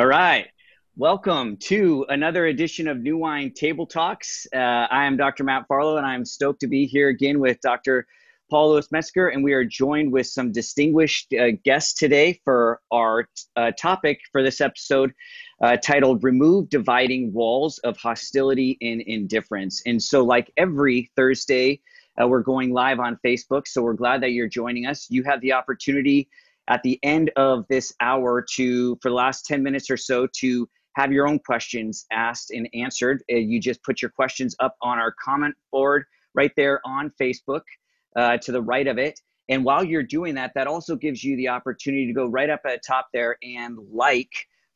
All right. Welcome to another edition of New Wine Table Talks. Uh, I am Dr. Matt Farlow, and I'm stoked to be here again with Dr. Paul Louis Metzger, and we are joined with some distinguished uh, guests today for our uh, topic for this episode uh, titled Remove Dividing Walls of Hostility and Indifference. And so, like every Thursday, uh, we're going live on Facebook. So, we're glad that you're joining us. You have the opportunity at the end of this hour to, for the last 10 minutes or so, to have your own questions asked and answered. Uh, you just put your questions up on our comment board right there on Facebook uh, to the right of it. And while you're doing that, that also gives you the opportunity to go right up at the top there and like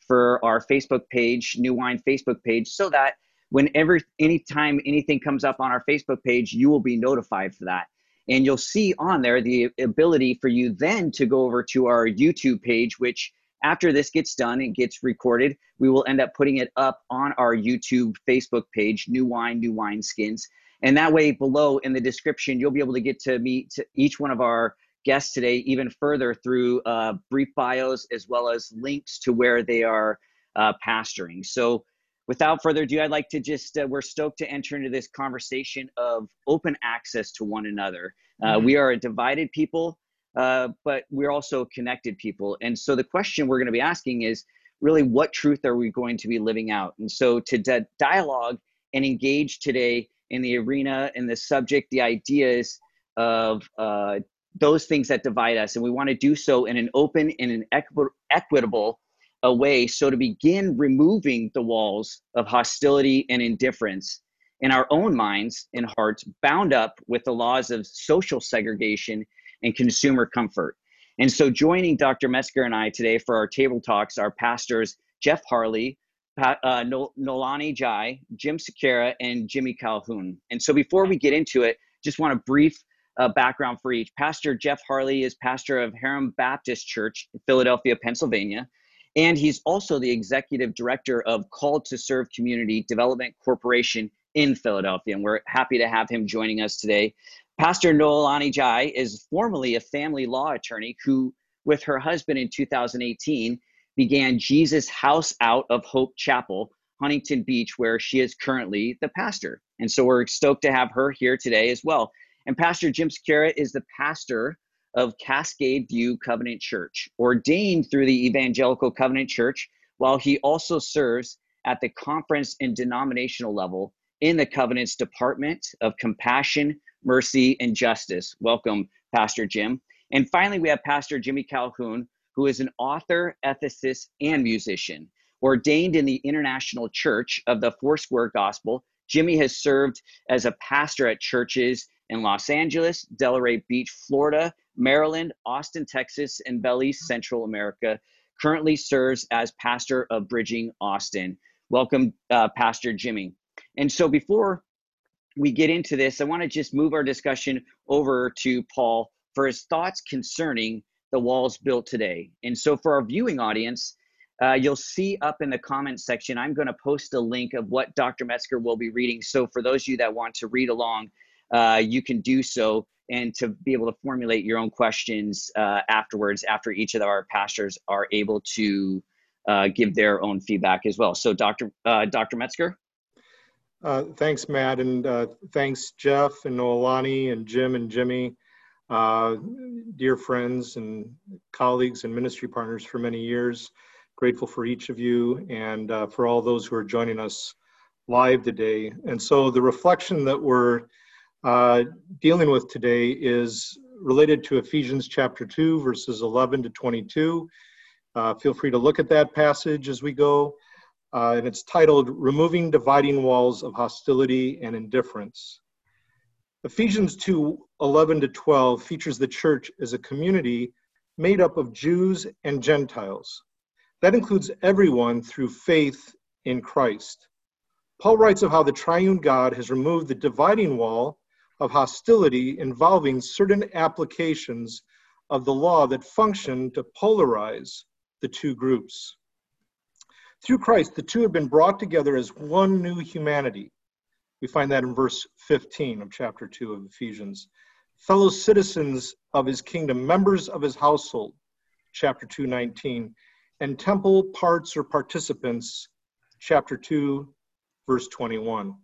for our Facebook page, New Wine Facebook page, so that whenever, anytime anything comes up on our Facebook page, you will be notified for that. And you'll see on there the ability for you then to go over to our YouTube page, which after this gets done and gets recorded, we will end up putting it up on our YouTube Facebook page, New Wine, New Wine Skins. And that way, below in the description, you'll be able to get to meet each one of our guests today even further through uh, brief bios as well as links to where they are uh, pastoring. So, without further ado, I'd like to just, uh, we're stoked to enter into this conversation of open access to one another. Uh, mm-hmm. We are a divided people, uh, but we're also connected people. And so, the question we're going to be asking is really, what truth are we going to be living out? And so, to di- dialogue and engage today in the arena and the subject, the ideas of uh, those things that divide us. And we want to do so in an open and an equi- equitable a way. So to begin removing the walls of hostility and indifference in our own minds and hearts, bound up with the laws of social segregation and consumer comfort. And so joining Dr. Metzger and I today for our table talks are pastors Jeff Harley, Pat, uh, Noelani Jai, Jim Sakara, and Jimmy Calhoun. And so before we get into it, just want a brief uh, background for each. Pastor Jeff Harley is pastor of Harem Baptist Church in Philadelphia, Pennsylvania. And he's also the executive director of Call to Serve Community Development Corporation in Philadelphia. And we're happy to have him joining us today. Pastor Noelani Jai is formerly a family law attorney who, with her husband in 2018, began Jesus House Out of Hope Chapel, Huntington Beach, where she is currently the pastor. And so we're stoked to have her here today as well. And Pastor Jim Sakara is the pastor of Cascade View Covenant Church, ordained through the Evangelical Covenant Church, while he also serves at the conference and denominational level in the Covenant's Department of Compassion, Mercy, and Justice. Welcome, Pastor Jim. And finally, we have Pastor Jimmy Calhoun, who is an author, ethicist, and musician. Ordained in the International Church of the Foursquare Gospel, Jimmy has served as a pastor at churches in Los Angeles, Delray Beach, Florida, Maryland, Austin, Texas, and Belize, Central America. Currently serves as pastor of Bridging Austin. Welcome, uh, Pastor Jimmy. And so before we get into this, I want to just move our discussion over to Paul for his thoughts concerning the walls built today. And so for our viewing audience, uh, you'll see up in the comments section, I'm going to post a link of what Dr. Metzger will be reading. So for those of you that want to read along, uh, you can do so and to be able to formulate your own questions uh, afterwards after each of our pastors are able to uh, give their own feedback as well. So Dr. Uh, Dr. Metzger. Uh, thanks, Matt, and thanks, Jeff and Noelani and Jim and Jimmy uh, dear friends and colleagues and ministry partners for many years. Grateful for each of you and uh, for all those who are joining us live today. And so the reflection that we're uh, dealing with today is related to Ephesians chapter 2, verses 11 to 22. Uh, feel free to look at that passage as we go. Uh, and it's titled Removing Dividing Walls of Hostility and Indifference. Ephesians 2 11 to 12 features the church as a community made up of Jews and Gentiles. That includes everyone through faith in Christ. Paul writes of how the triune God has removed the dividing wall of hostility involving certain applications of the law that function to polarize the two groups. Through Christ, the two have been brought together as one new humanity we find that in verse 15 of chapter 2 of Ephesians. Fellow citizens of his kingdom, members of his household, chapter 2, 19, and temple parts or participants, chapter 2, verse 21.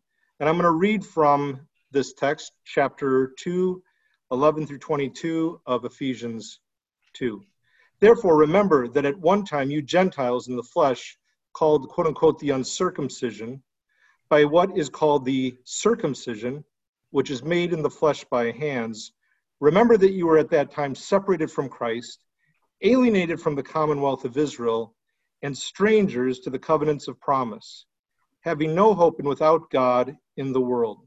And I'm going to read from this text, chapter 2, 11 through 22 of Ephesians 2. Therefore, remember that at one time you Gentiles in the flesh, called quote unquote the uncircumcision, by what is called the circumcision, which is made in the flesh by hands, remember that you were at that time separated from Christ, alienated from the commonwealth of Israel, and strangers to the covenants of promise, having no hope and without God in the world.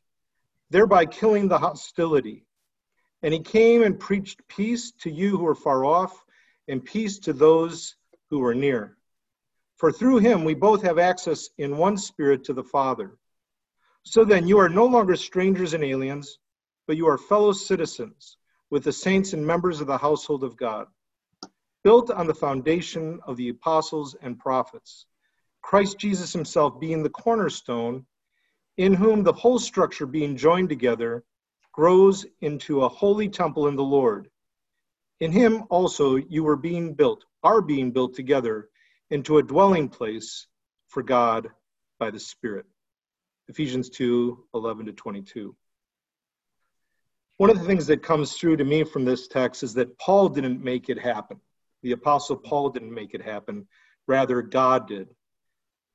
thereby killing the hostility. And he came and preached peace to you who are far off, and peace to those who are near. For through him we both have access in one spirit to the Father. So then, you are no longer strangers and aliens, but you are fellow citizens with the saints and members of the household of God, built on the foundation of the apostles and prophets, Christ Jesus himself being the cornerstone, in whom the whole structure being joined together grows into a holy temple in the Lord. In him also you were being built, are being built together into a dwelling place for God by the Spirit. Ephesians 2 11 to 22. One of the things that comes through to me from this text is that Paul didn't make it happen. The Apostle Paul didn't make it happen. Rather, God did.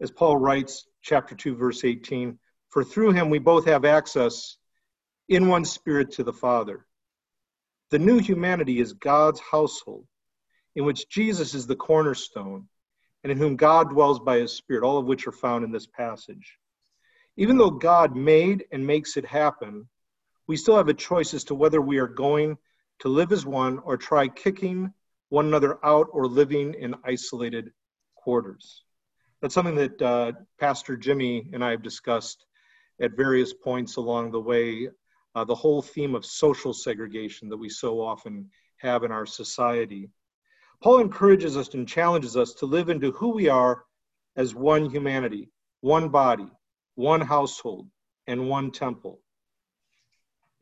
As Paul writes, chapter 2, verse 18, for through him we both have access in one spirit to the Father. The new humanity is God's household, in which Jesus is the cornerstone and in whom God dwells by his Spirit, all of which are found in this passage. Even though God made and makes it happen, we still have a choice as to whether we are going to live as one or try kicking one another out or living in isolated quarters. That's something that uh, Pastor Jimmy and I have discussed at various points along the way. Uh, the whole theme of social segregation that we so often have in our society. Paul encourages us and challenges us to live into who we are as one humanity, one body, one household, and one temple.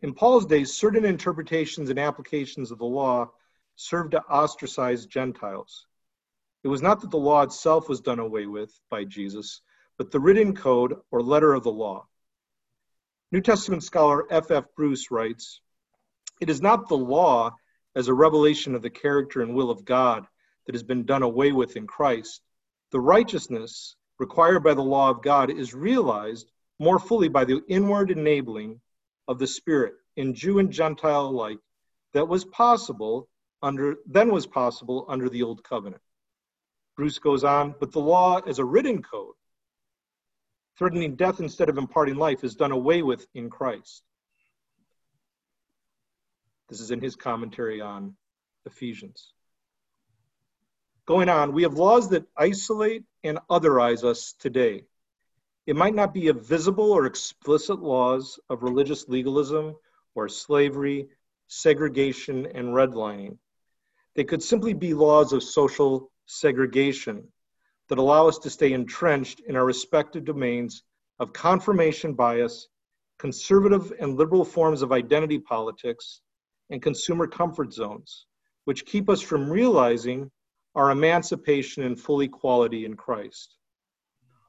In Paul's days, certain interpretations and applications of the law served to ostracize Gentiles. It was not that the law itself was done away with by Jesus, but the written code or letter of the law. New Testament scholar F. F. Bruce writes It is not the law as a revelation of the character and will of God that has been done away with in Christ, the righteousness required by the law of God is realized more fully by the inward enabling of the Spirit in Jew and Gentile alike that was possible under then was possible under the old covenant. Bruce goes on, but the law as a written code, threatening death instead of imparting life, is done away with in Christ. This is in his commentary on Ephesians. Going on, we have laws that isolate and otherize us today. It might not be a visible or explicit laws of religious legalism or slavery, segregation, and redlining. They could simply be laws of social segregation that allow us to stay entrenched in our respective domains of confirmation bias, conservative and liberal forms of identity politics, and consumer comfort zones, which keep us from realizing our emancipation and full equality in Christ.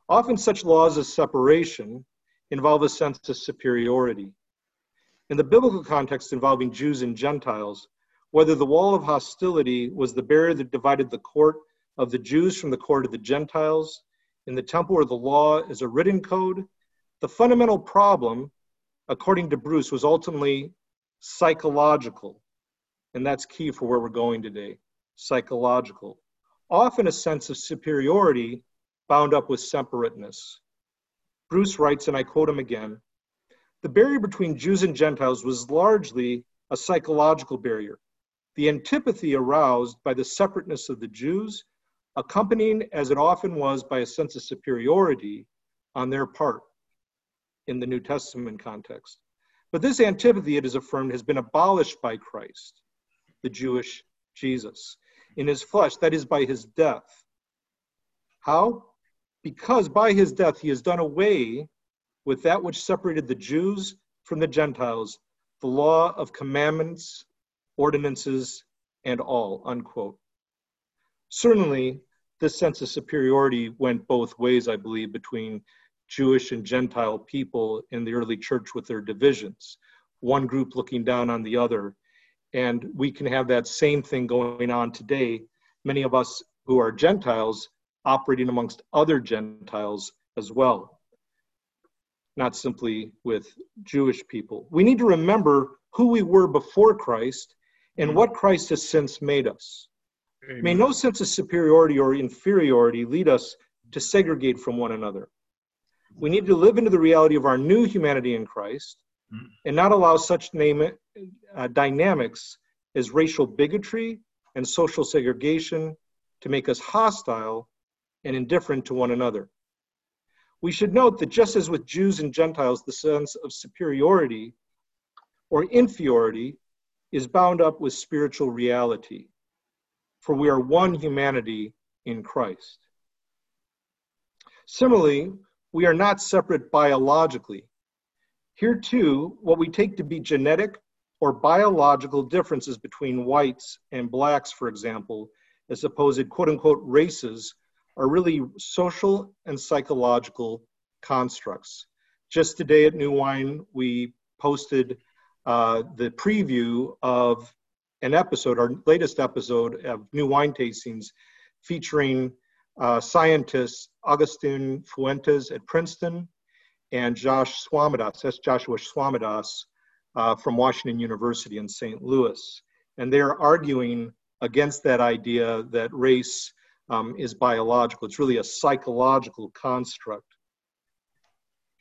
Often, such laws as separation involve a sense of superiority. In the biblical context involving Jews and Gentiles, whether the wall of hostility was the barrier that divided the court of the Jews from the court of the Gentiles, in the temple where the law is a written code, the fundamental problem, according to Bruce, was ultimately psychological. And that's key for where we're going today psychological. Often a sense of superiority bound up with separateness. Bruce writes, and I quote him again the barrier between Jews and Gentiles was largely a psychological barrier. The antipathy aroused by the separateness of the Jews accompanied as it often was by a sense of superiority on their part in the New Testament context. But this antipathy, it is affirmed, has been abolished by Christ, the Jewish Jesus, in his flesh, that is, by his death. How? Because by his death he has done away with that which separated the Jews from the Gentiles, the law of commandments, ordinances, and all, unquote. Certainly, this sense of superiority went both ways, I believe, between Jewish and Gentile people in the early church with their divisions, one group looking down on the other. And we can have that same thing going on today. Many of us who are Gentiles operating amongst other Gentiles as well, not simply with Jewish people. We need to remember who we were before Christ and what Christ has since made us. Amen. May no sense of superiority or inferiority lead us to segregate from one another. We need to live into the reality of our new humanity in Christ mm. and not allow such name, uh, dynamics as racial bigotry and social segregation to make us hostile and indifferent to one another. We should note that just as with Jews and Gentiles, the sense of superiority or inferiority is bound up with spiritual reality, for we are one humanity in Christ. Similarly, we are not separate biologically. Here, too, what we take to be genetic or biological differences between whites and blacks, for example, as supposed quote unquote races, are really social and psychological constructs. Just today at New Wine, we posted uh, the preview of an episode, our latest episode of New Wine Tastings, featuring uh, scientists Agustín Fuentes at Princeton and Josh Swamidass, that's Joshua Swamidass uh, from Washington University in St. Louis. And they're arguing against that idea that race um, is biological. It's really a psychological construct.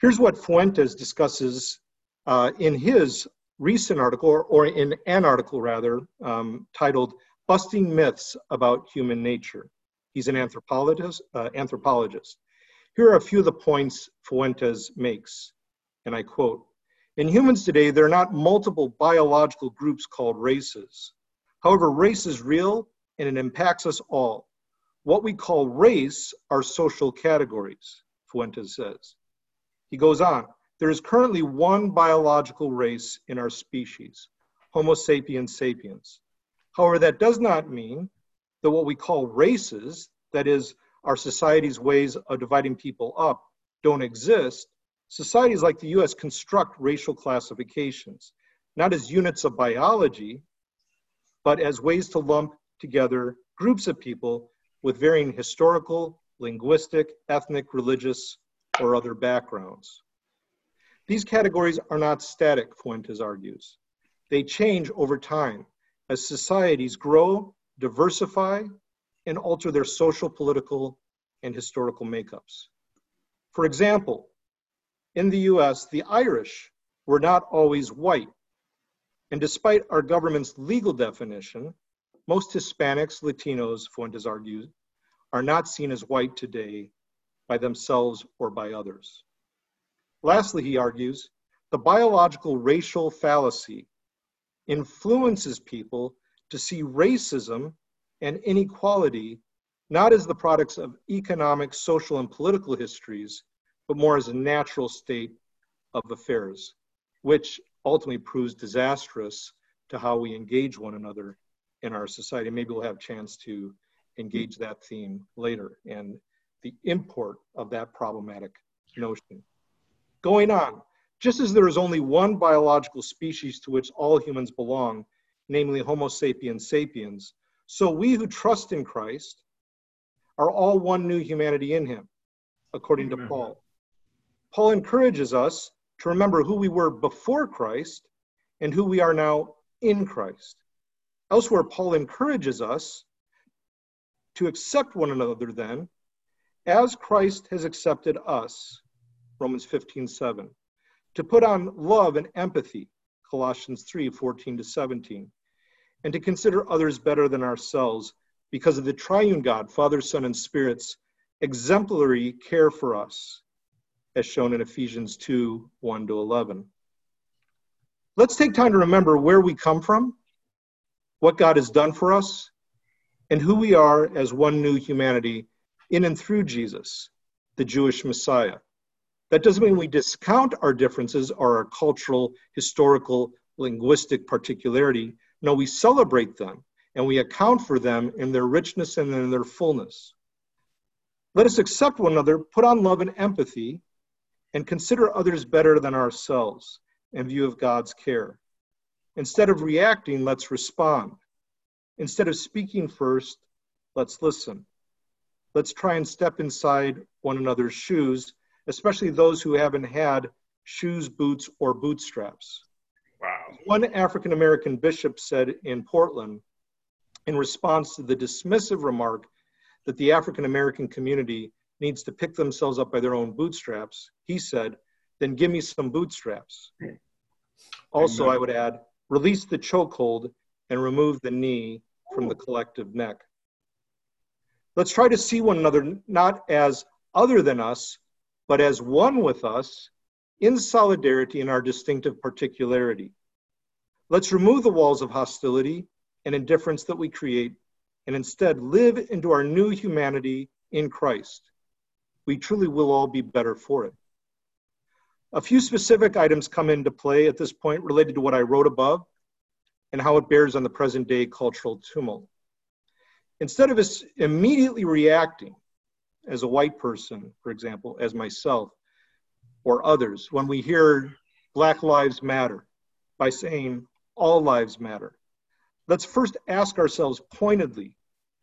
Here's what Fuentes discusses uh, in his recent article, or, or, in an article rather, um, titled Busting Myths About Human Nature. He's an anthropologist. Uh, anthropologist. Here are a few of the points Fuentes makes, and I quote In humans today, there are not multiple biological groups called races. However, race is real and it impacts us all. What we call race are social categories, Fuentes says. He goes on there is currently one biological race in our species, Homo sapiens sapiens. However, that does not mean that what we call races, that is, our society's ways of dividing people up, don't exist, societies like the US construct racial classifications, not as units of biology, but as ways to lump together groups of people with varying historical, linguistic, ethnic, religious, or other backgrounds. These categories are not static, Fuentes argues. They change over time as societies grow diversify, and alter their social, political, and historical makeups. For example, in the US, the Irish were not always white. And despite our government's legal definition, most Hispanics, Latinos, Fuentes argues, are not seen as white today by themselves or by others. Lastly, he argues, the biological racial fallacy influences people to see racism and inequality not as the products of economic, social, and political histories, but more as a natural state of affairs, which ultimately proves disastrous to how we engage one another in our society. Maybe we'll have a chance to engage that theme later and the import of that problematic notion. Going on, just as there is only one biological species to which all humans belong, namely Homo sapiens sapiens, so we who trust in Christ are all one new humanity in him, according to Paul. Paul encourages us to remember who we were before Christ and who we are now in Christ. Elsewhere, Paul encourages us to accept one another then, as Christ has accepted us, Romans 15 7, to put on love and empathy, Colossians 3 14 to 17, and to consider others better than ourselves because of the triune God, Father, Son, and Spirit's exemplary care for us, as shown in Ephesians 2 1 to 11. Let's take time to remember where we come from, what God has done for us, and who we are as one new humanity in and through Jesus, the Jewish Messiah. That doesn't mean we discount our differences or our cultural, historical, linguistic particularity. No, we celebrate them and we account for them in their richness and in their fullness. Let us accept one another, put on love and empathy, and consider others better than ourselves in view of God's care. Instead of reacting, let's respond. Instead of speaking first, let's listen. Let's try and step inside one another's shoes especially those who haven't had shoes, boots, or bootstraps. Wow. One African American bishop said in Portland, in response to the dismissive remark that the African American community needs to pick themselves up by their own bootstraps, he said, then give me some bootstraps. Also, I would add, release the chokehold and remove the knee from the collective neck. Let's try to see one another not as other than us, but as one with us in solidarity in our distinctive particularity. Let's remove the walls of hostility and indifference that we create and instead live into our new humanity in Christ. We truly will all be better for it. A few specific items come into play at this point related to what I wrote above and how it bears on the present day cultural tumult. Instead of us immediately reacting as a white person, for example, as myself or others, when we hear Black Lives Matter by saying all lives matter, let's first ask ourselves pointedly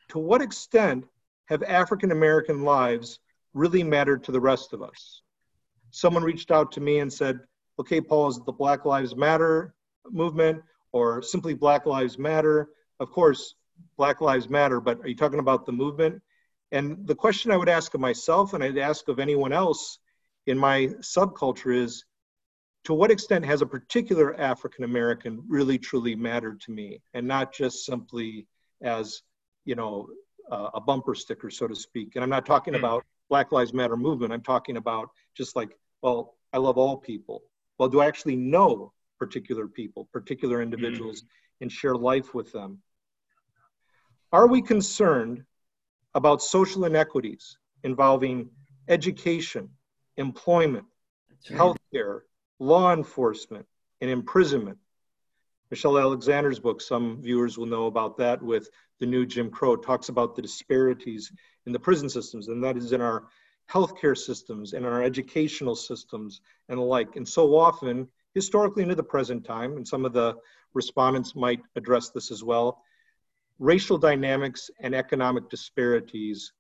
to what extent have African American lives really mattered to the rest of us? Someone reached out to me and said, okay, Paul, is the Black Lives Matter movement or simply Black Lives Matter? Of course, Black Lives Matter, but are you talking about the movement? And the question I would ask of myself and I'd ask of anyone else in my subculture is to what extent has a particular African American really truly mattered to me and not just simply as, you know, uh, a bumper sticker, so to speak. And I'm not talking hmm. about Black Lives Matter movement. I'm talking about just like, well, I love all people. Well, do I actually know particular people, particular individuals, mm-hmm. and share life with them? Are we concerned about social inequities involving education, employment, right. healthcare, law enforcement, and imprisonment. Michelle Alexander's book, some viewers will know about that with the new Jim Crow, talks about the disparities in the prison systems, and that is in our healthcare systems and our educational systems and the like. And so often, historically into the present time, and some of the respondents might address this as well, racial dynamics and economic disparities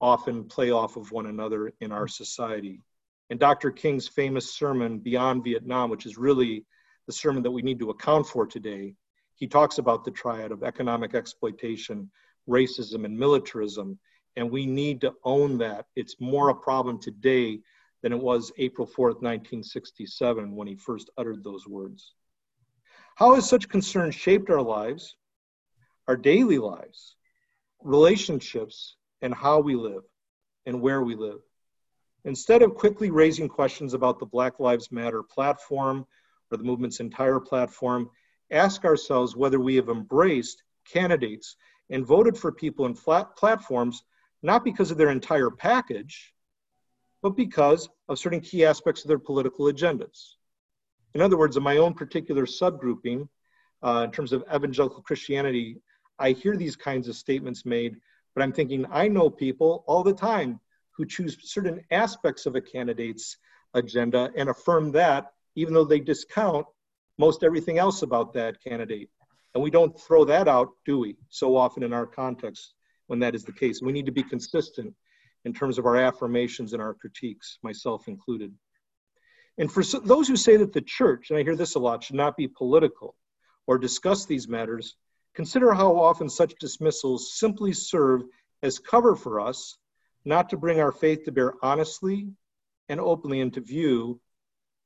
often play off of one another in our society. And Dr. King's famous sermon, Beyond Vietnam, which is really the sermon that we need to account for today, he talks about the triad of economic exploitation, racism, and militarism. And we need to own that. It's more a problem today than it was April 4th, 1967, when he first uttered those words. How has such concern shaped our lives? Our daily lives, relationships, and how we live and where we live. Instead of quickly raising questions about the Black Lives Matter platform or the movement's entire platform, ask ourselves whether we have embraced candidates and voted for people in flat platforms not because of their entire package, but because of certain key aspects of their political agendas. In other words, in my own particular subgrouping, uh, in terms of evangelical Christianity, I hear these kinds of statements made, but I'm thinking I know people all the time who choose certain aspects of a candidate's agenda and affirm that, even though they discount most everything else about that candidate. And we don't throw that out, do we, so often in our context when that is the case. We need to be consistent in terms of our affirmations and our critiques, myself included. And for those who say that the church, and I hear this a lot, should not be political or discuss these matters, Consider how often such dismissals simply serve as cover for us not to bring our faith to bear honestly and openly into view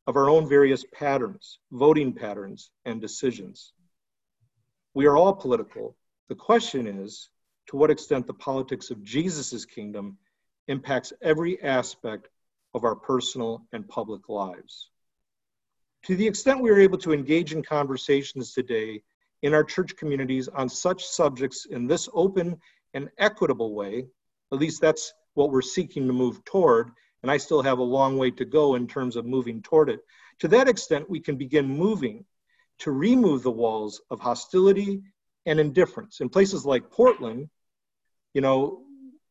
of our own various patterns, voting patterns, and decisions. We are all political. The question is to what extent the politics of Jesus' kingdom impacts every aspect of our personal and public lives. To the extent we are able to engage in conversations today in our church communities on such subjects in this open and equitable way, at least that's what we're seeking to move toward, and I still have a long way to go in terms of moving toward it. To that extent, we can begin moving to remove the walls of hostility and indifference. In places like Portland, you know,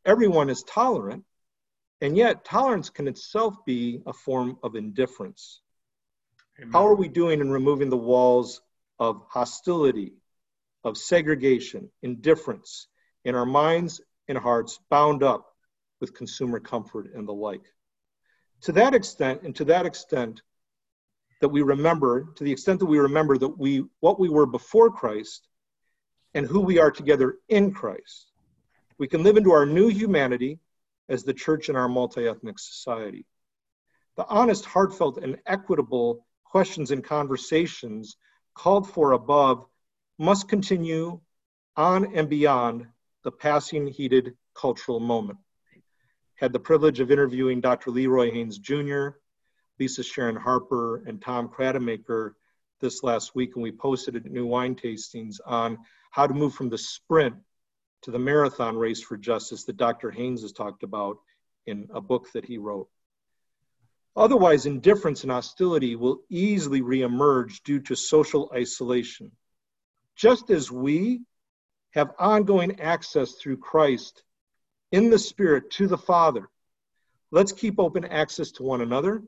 everyone is tolerant, and yet tolerance can itself be a form of indifference. Amen. How are we doing in removing the walls of hostility, of segregation, indifference in our minds and hearts bound up with consumer comfort and the like? To that extent, and to that extent, that we remember, to the extent that we remember that we what we were before Christ and who we are together in Christ, we can live into our new humanity as the church in our multi ethnic society. The honest, heartfelt, and equitable questions and conversations called for above must continue on and beyond the passing heated cultural moment. Had the privilege of interviewing Dr. Leroy Haynes Jr., Lisa Sharon Harper, and Tom Krattenmaker this last week, and we posted New Wine Tastings on how to move from the sprint to the marathon race for justice that Dr. Haynes has talked about in a book that he wrote. Otherwise, indifference and hostility will easily reemerge due to social isolation. Just as we have ongoing access through Christ in the Spirit to the Father, let's keep open access to one another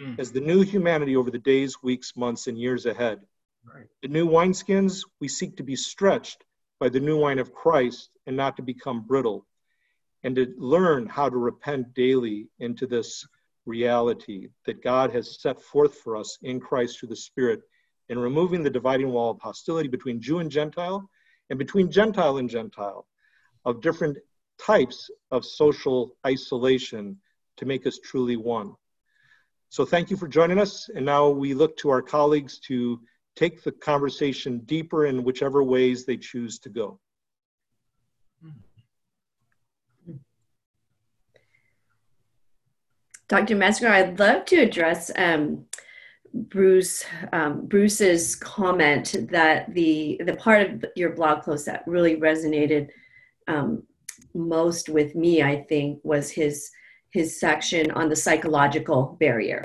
mm. as the new humanity over the days, weeks, months, and years ahead. Right. The new wineskins, we seek to be stretched by the new wine of Christ and not to become brittle, and to learn how to repent daily into this reality that God has set forth for us in Christ through the Spirit in removing the dividing wall of hostility between Jew and Gentile and between Gentile and Gentile of different types of social isolation to make us truly one. So thank you for joining us. And now we look to our colleagues to take the conversation deeper in whichever ways they choose to go. Hmm. Dr. Metzger, I'd love to address um, Bruce um, Bruce's comment that the the part of your blog post that really resonated um, most with me, I think, was his his section on the psychological barrier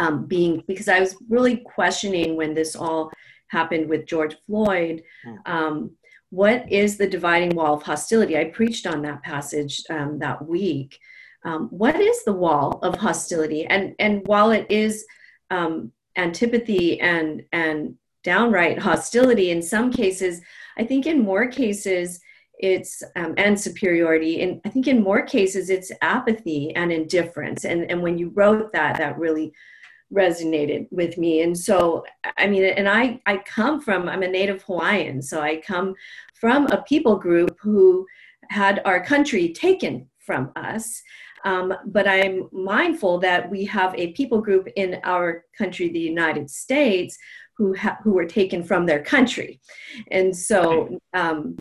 um, being because I was really questioning when this all happened with George Floyd. Hmm. Um, what is the dividing wall of hostility? I preached on that passage um, that week. Um, what is the wall of hostility? And and while it is um, antipathy and and downright hostility in some cases, I think in more cases it's um, and superiority. And i think in more cases it's apathy and indifference. And and when you wrote that that really resonated with me. And so i mean and i i come from i'm a native hawaiian so i come from a people group who had our country taken from us um, but i'm mindful that we have a people group in our country the united states who ha- who were taken from their country and so um,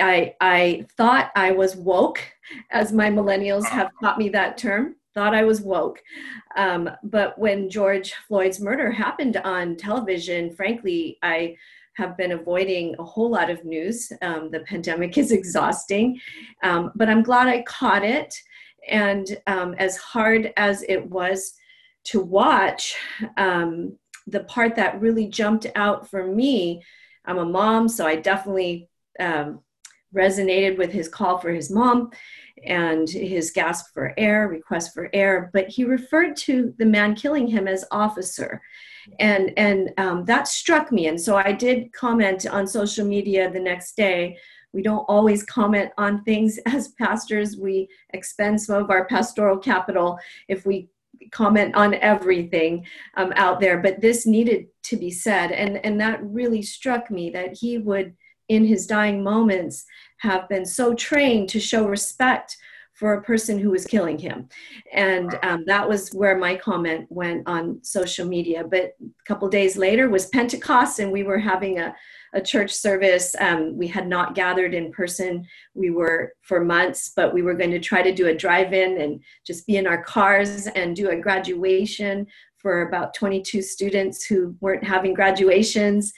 I, I thought I was woke, as my millennials have taught me that term thought I was woke. Um, but when George Floyd's murder happened on television, frankly, I have been avoiding a whole lot of news. Um, the pandemic is exhausting, um, but I'm glad I caught it. And um, as hard as it was to watch, um, the part that really jumped out for me, I'm a mom, so I definitely um, resonated with his call for his mom and his gasp for air, request for air, but he referred to the man killing him as officer. And, and um, that struck me. And so I did comment on social media the next day. We don't always comment on things as pastors. We expend some of our pastoral capital if we comment on everything um, out there. But this needed to be said. And, and that really struck me that he would in his dying moments have been so trained to show respect for a person who was killing him. And um, that was where my comment went on social media. But a couple days later was Pentecost, and we were having a, a church service. Um, we had not gathered in person. We were for months, but we were going to try to do a drive in and just be in our cars and do a graduation for about 22 students who weren't having graduations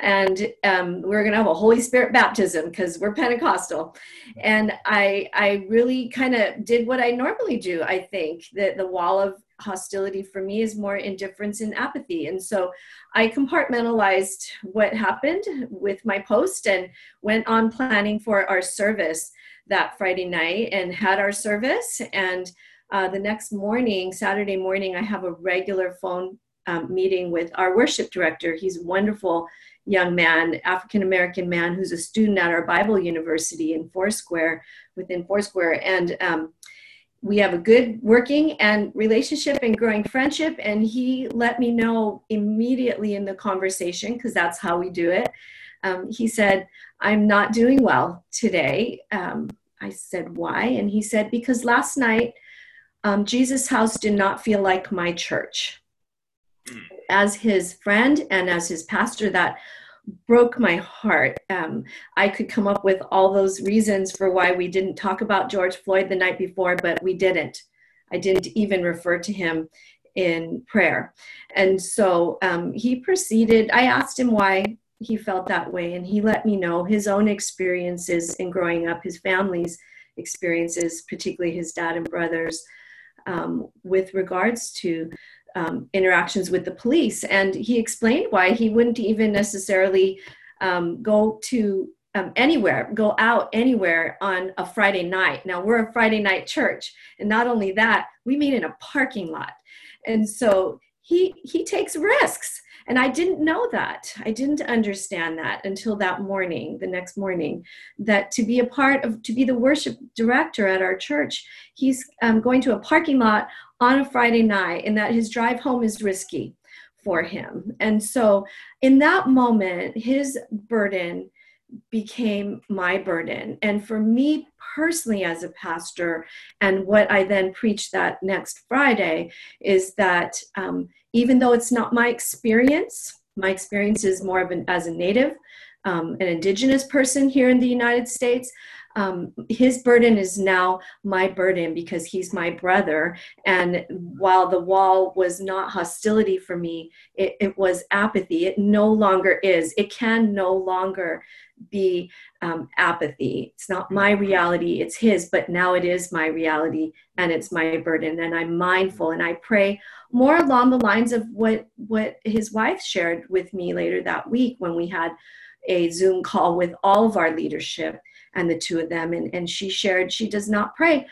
and um, we are going to have a holy spirit baptism because we're pentecostal and i i really kind of did what i normally do i think that the wall of hostility for me is more indifference and apathy. And so i compartmentalized what happened with my post and went on planning for our service that friday night and had our service. And uh, the next morning saturday morning i have a regular phone um, meeting with our worship director. He's a wonderful young man, African American man, who's a student at our Bible University in Foursquare, within Foursquare, and um, we have a good working and relationship and growing friendship. And he let me know immediately in the conversation because that's how we do it. Um, he said, "I'm not doing well today." Um, I said, "Why?" And he said, "Because last night." Um, Jesus House did not feel like my church. Hmm. As his friend and as his pastor, that broke my heart. Um, I could come up with all those reasons for why we didn't talk about George Floyd the night before, but we didn't. I didn't even refer to him in prayer. And so um, he proceeded, I asked him why he felt that way, and he let me know his own experiences in growing up, his family's experiences, particularly his dad and brothers, um, with regards to um, interactions with the police. And he explained why he wouldn't even necessarily um, go to um, anywhere, go out anywhere on a Friday night. Now, we're a Friday night church. And not only that, we meet in a parking lot. And so he, he takes risks. And I didn't know that. I didn't understand that until that morning, the next morning, that to be a part of, to be the worship director at our church, he's um, going to a parking lot on a Friday night and that his drive home is risky for him. And so in that moment, his burden became my burden. And for me personally, as a pastor, and what I then preached that next Friday is that um, even though it's not my experience, my experience is more of an as a native, um, an indigenous person here in the United States um, his burden is now my burden because he's my brother. And while the wall was not hostility for me, it, it was apathy. It no longer is. It can no longer be um, apathy. It's not my reality, it's his, but now it is my reality and it's my burden. And I'm mindful and I pray more along the lines of what, what his wife shared with me later that week when we had a Zoom call with all of our leadership and the two of them. And, and she shared she does not pray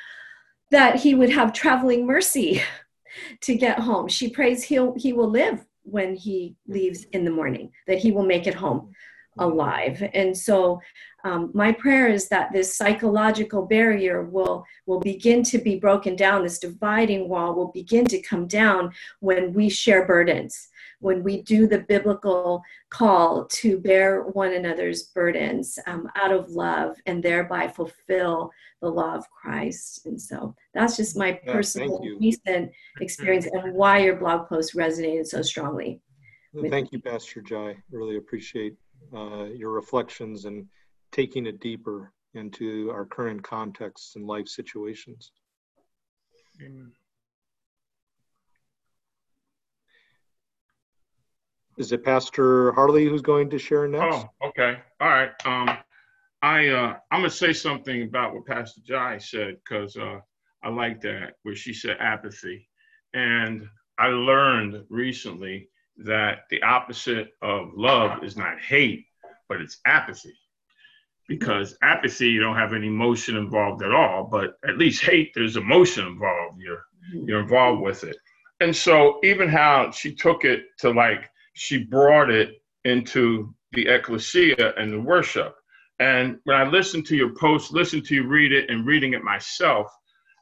that he would have traveling mercy to get home. She prays he'll he will live when he leaves in the morning, that he will make it home alive. And so um, my prayer is that this psychological barrier will will begin to be broken down. This dividing wall will begin to come down when we share burdens when we do the biblical call to bear one another's burdens um, out of love and thereby fulfill the law of Christ. And so that's just my yeah, personal recent experience and why your blog post resonated so strongly. Well, thank you, Pastor Jai. Really appreciate uh, your reflections and taking it deeper into our current contexts and life situations. Amen. Is it Pastor Harley who's going to share next? Oh, okay. All right. Um, I uh, I'm gonna say something about what Pastor Jai said because uh, I like that where she said apathy, and I learned recently that the opposite of love is not hate, but it's apathy. Because apathy, you don't have any emotion involved at all, but at least hate, there's emotion involved. You're you're involved with it, and so even how she took it to like she brought it into the ecclesia and the worship. And when I listened to your post, listened to you read it, and reading it myself,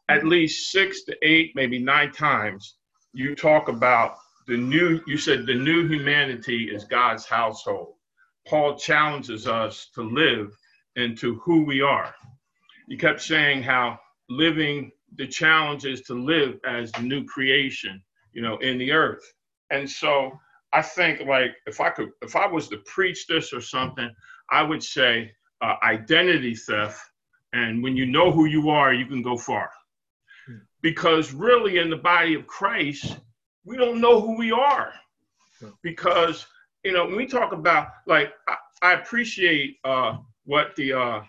at mm-hmm. least six to eight, maybe nine times, you talk about the new, you said the new humanity is God's household. Paul challenges us to live into who we are. You kept saying how living, the challenge is to live as the new creation, you know, in the earth. And so I think like if I could, if I was to preach this or something, I would say uh, identity theft. And when you know who you are, you can go far. Because really, in the body of Christ, we don't know who we are. Because you know, when we talk about like, I, I appreciate uh, what the, uh,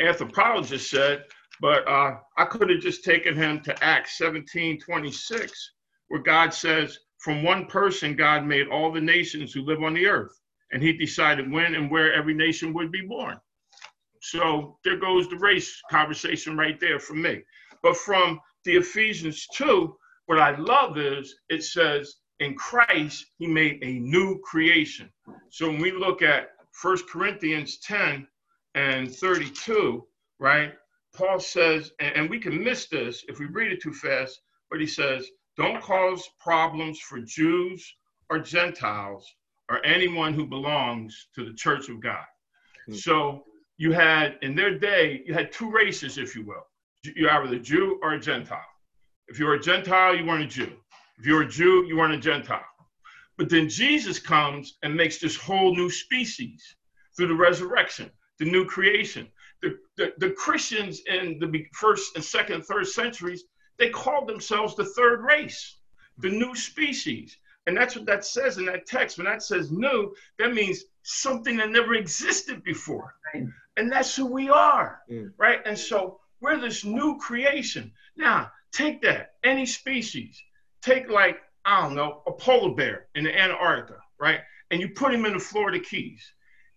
anthropologist said, but uh, I could have just taken him to Acts 17 26, where God says, From one person, God made all the nations who live on the earth, and he decided when and where every nation would be born. So there goes the race conversation right there for me. But from the Ephesians 2, what I love is it says, in Christ, he made a new creation. So when we look at First Corinthians 10 and 32, right, Paul says, and we can miss this if we read it too fast, but he says, don't cause problems for Jews or Gentiles or anyone who belongs to the church of God. Mm-hmm. So you had, in their day, you had two races, if you will. You're either a Jew or a Gentile. If you were a Gentile, you weren't a Jew. If you're a Jew, you weren't a Gentile. But then Jesus comes and makes this whole new species through the resurrection, the new creation. The, the, the Christians in the first and second, third centuries, they called themselves the third race, the new species. And that's what that says in that text. When that says new, that means something that never existed before. Right. And that's who we are, mm. right? And so we're this new creation. Now, take that, any species, take like, I don't know, a polar bear in the Antarctica, right? And you put him in the Florida Keys.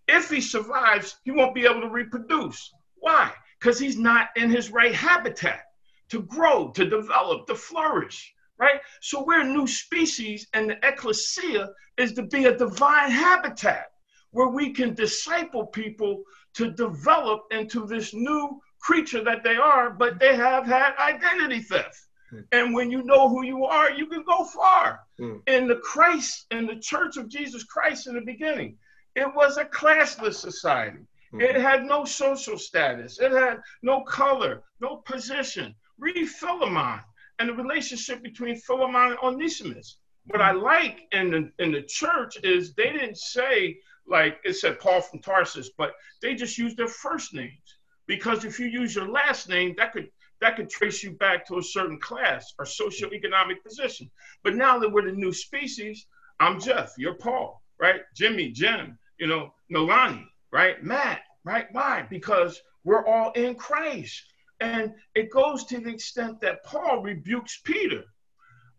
If he survives, he won't be able to reproduce. Why? Because he's not in his right habitat to grow, to develop, to flourish, right? So we're a new species, and the ecclesia is to be a divine habitat where we can disciple people to develop into this new creature that they are, but they have had identity theft. Mm. And when you know who you are, you can go far. Mm. In the Christ, in the church of Jesus Christ in the beginning, it was a classless society. Mm. It had no social status. It had no color, no position. Read Philemon and the relationship between Philemon and Onesimus. What I like in the in the church is they didn't say like it said Paul from Tarsus, but they just used their first names. Because if you use your last name, that could that could trace you back to a certain class or socioeconomic position. But now that we're the new species, I'm Jeff, you're Paul, right? Jimmy, Jim, you know, Noelani, right? Matt, right? Why? Because we're all in Christ. And it goes to the extent that Paul rebukes Peter.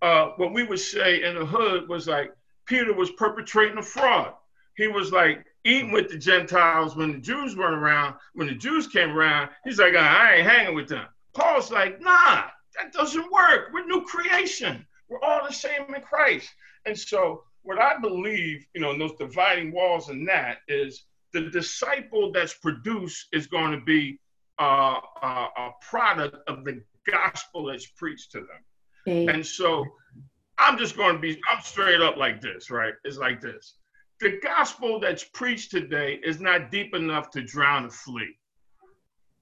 Uh, what we would say in the hood was like Peter was perpetrating a fraud. He was like eating with the Gentiles when the Jews weren't around. When the Jews came around, he's like, I ain't hanging with them. Paul's like, nah, that doesn't work. We're new creation. We're all the same in Christ. And so, what I believe, you know, in those dividing walls and that is the disciple that's produced is going to be uh, uh, a product of the gospel that's preached to them. Okay. And so, I'm just going to be, I'm straight up like this, right? It's like this. The gospel that's preached today is not deep enough to drown a flea.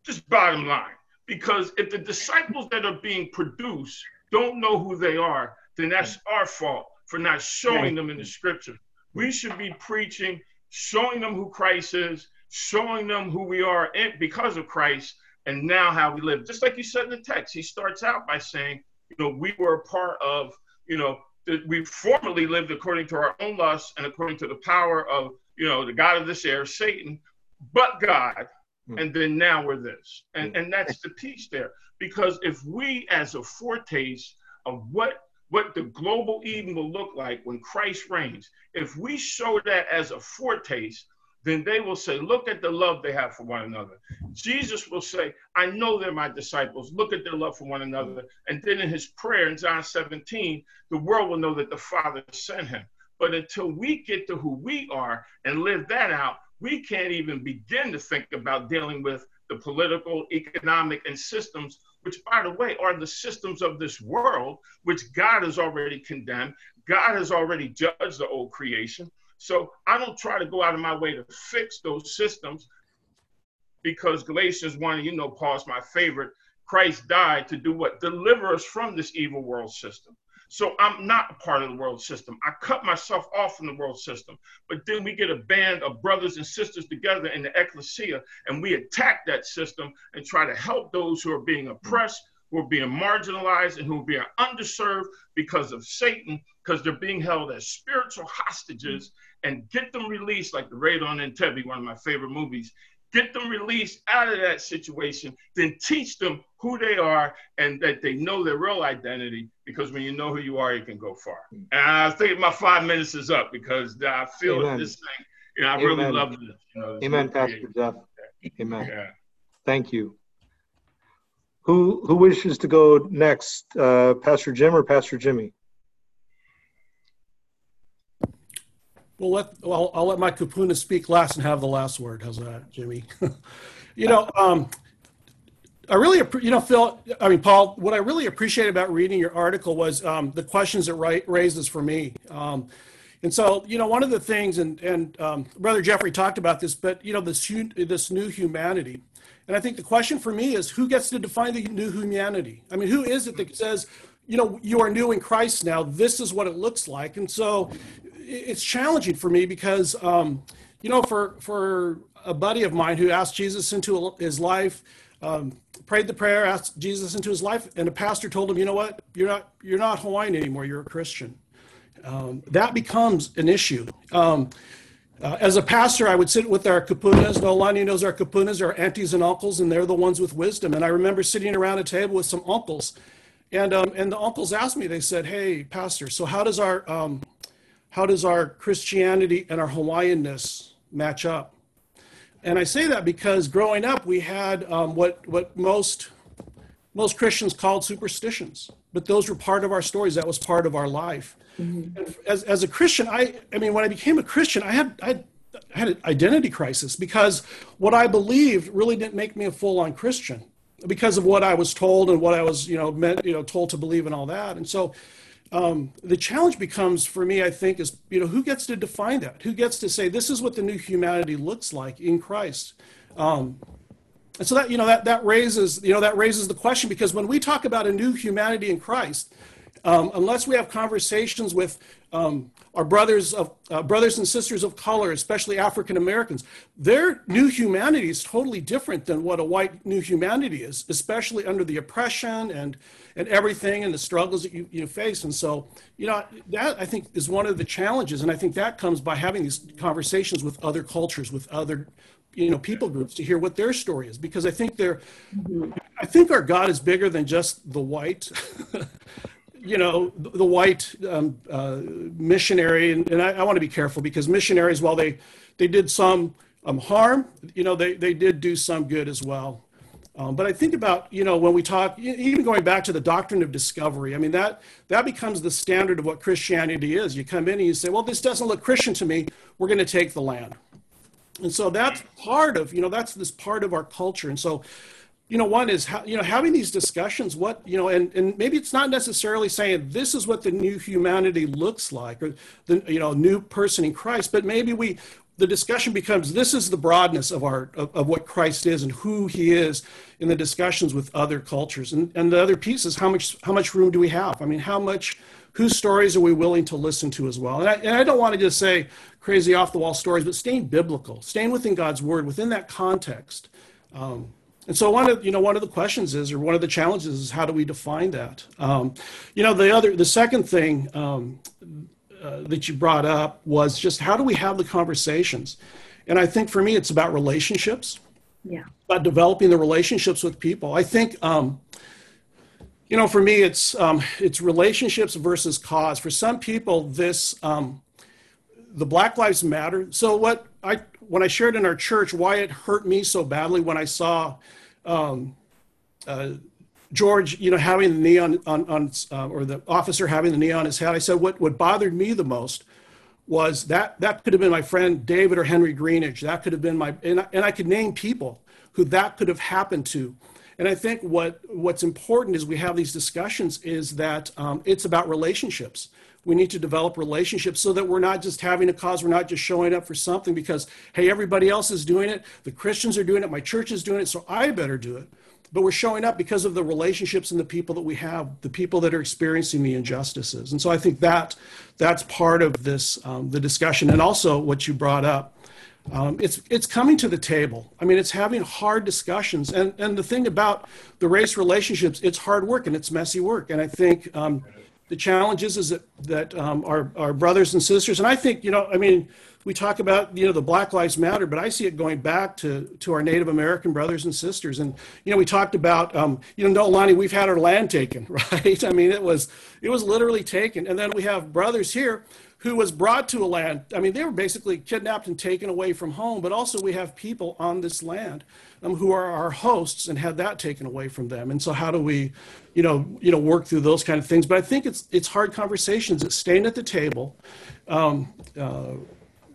Just bottom line. Because if the disciples that are being produced don't know who they are, then that's our fault for not showing them in the scripture. We should be preaching, showing them who Christ is, showing them who we are in, because of Christ, and now how we live. Just like you said in the text, he starts out by saying, you know, we were a part of, you know, we formerly lived according to our own lusts and according to the power of, you know, the God of this air, Satan, but God Hmm. and then now we're this and hmm. and that's the piece there because if we as a foretaste of what what the global eden will look like when christ reigns if we show that as a foretaste then they will say look at the love they have for one another jesus will say i know they're my disciples look at their love for one another and then in his prayer in john 17 the world will know that the father sent him but until we get to who we are and live that out we can't even begin to think about dealing with the political, economic, and systems, which, by the way, are the systems of this world, which God has already condemned. God has already judged the old creation. So I don't try to go out of my way to fix those systems because Galatians 1, you know, Paul's my favorite. Christ died to do what? Deliver us from this evil world system. So I'm not a part of the world system. I cut myself off from the world system. But then we get a band of brothers and sisters together in the ecclesia and we attack that system and try to help those who are being oppressed, who are being marginalized, and who are being underserved because of Satan, because they're being held as spiritual hostages and get them released, like the raid on Entebbe, one of my favorite movies, get them released out of that situation, then teach them who they are and that they know their real identity. Because when you know who you are, you can go far. And I think my five minutes is up because I feel Amen. this thing. You know, I Amen. really love this. You know, Amen, Pastor Jeff. Amen. Yeah. Thank you. Who who wishes to go next, uh, Pastor Jim or Pastor Jimmy? Well, let, well, I'll let my kupuna speak last and have the last word. How's that, Jimmy? you know, um, I really, you know, Phil, I mean, Paul, what I really appreciate about reading your article was um, the questions it ra- raises for me. Um, and so, you know, one of the things, and, and um, Brother Jeffrey talked about this, but, you know, this, this new humanity. And I think the question for me is who gets to define the new humanity? I mean, who is it that says, you know, you are new in Christ now. This is what it looks like. And so, it's challenging for me because, um, you know, for for a buddy of mine who asked Jesus into his life, um, prayed the prayer, asked Jesus into his life, and a pastor told him, you know what, you're not you're not Hawaiian anymore. You're a Christian. Um, that becomes an issue. Um, uh, as a pastor, I would sit with our kupunas. Noelani knows our kupunas, our aunties and uncles, and they're the ones with wisdom. And I remember sitting around a table with some uncles, and um, and the uncles asked me. They said, "Hey, pastor, so how does our um, how does our Christianity and our Hawaiianness match up? And I say that because growing up, we had um, what, what most, most Christians called superstitions, but those were part of our stories. That was part of our life. Mm-hmm. As, as a Christian, I, I mean, when I became a Christian, I had, I had an identity crisis because what I believed really didn't make me a full on Christian because of what I was told and what I was, you know, meant, you know, told to believe and all that. And so um, the challenge becomes for me, I think, is you know who gets to define that? Who gets to say this is what the new humanity looks like in Christ? Um, and so that you know that that raises you know that raises the question because when we talk about a new humanity in Christ, um, unless we have conversations with um, our brothers of uh, brothers and sisters of color, especially African Americans, their new humanity is totally different than what a white new humanity is, especially under the oppression and and everything and the struggles that you, you face. And so, you know, that I think is one of the challenges, and I think that comes by having these conversations with other cultures, with other you know people groups to hear what their story is. Because i think they're i think our god is bigger than just the white you know, the white um, uh, missionary, and, and I, I want to be careful because missionaries, while they, they did some um, harm, you know, they, they did do some good as well. Um, but I think about, you know, when we talk, even going back to the doctrine of discovery, I mean, that, that becomes the standard of what Christianity is. You come in and you say, well, this doesn't look Christian to me. We're going to take the land. And so that's part of, you know, that's this part of our culture. And so you know one is how you know having these discussions what you know and and maybe it's not necessarily saying this is what the new humanity looks like or the you know new person in christ but maybe we the discussion becomes this is the broadness of our of, of what christ is and who he is in the discussions with other cultures. And and the other piece is how much how much room do we have? I mean how much whose stories are we willing to listen to as well? And i, and I don't want to just say crazy off the wall stories but staying biblical staying within god's word within that context um, and so one of you know one of the questions is, or one of the challenges is, how do we define that? Um, you know, the other, the second thing um, uh, that you brought up was just how do we have the conversations? And I think for me, it's about relationships. Yeah. About developing the relationships with people. I think, um, you know, for me, it's um, it's relationships versus cause. For some people, this um, the Black Lives Matter. So what I when I shared in our church why it hurt me so badly when I saw um, uh, George, you know, having the knee on, on, on uh, or the officer having the knee on his head, I said what, what bothered me the most was that that could have been my friend David or Henry Greenidge. That could have been my, and I, and I could name people who that could have happened to. And I think what what's important is we have these discussions is that um, it's about relationships we need to develop relationships so that we're not just having a cause we're not just showing up for something because hey everybody else is doing it the christians are doing it my church is doing it so i better do it but we're showing up because of the relationships and the people that we have, the people that are experiencing the injustices. And so I think that that's part of this, um, the discussion, and also what you brought up. Um, it's it's coming to the table. I mean, it's having hard discussions, and and the thing about the race relationships, it's hard work and it's messy work. And I think um, the challenge is is that that um, our our brothers and sisters, and I think you know, I mean, we talk about you know the Black Lives Matter, but I see it going back to to our Native American brothers and sisters. And you know, we talked about um, you know, Noelani, we've had our land taken, right? I mean, it was it was literally taken, and then we have brothers here who was brought to a land. I mean, they were basically kidnapped and taken away from home, but also we have people on this land um, who are our hosts and had that taken away from them. And so, how do we, you know, you know, work through those kind of things? But I think it's it's hard conversations. It's staying at the table. Um, uh,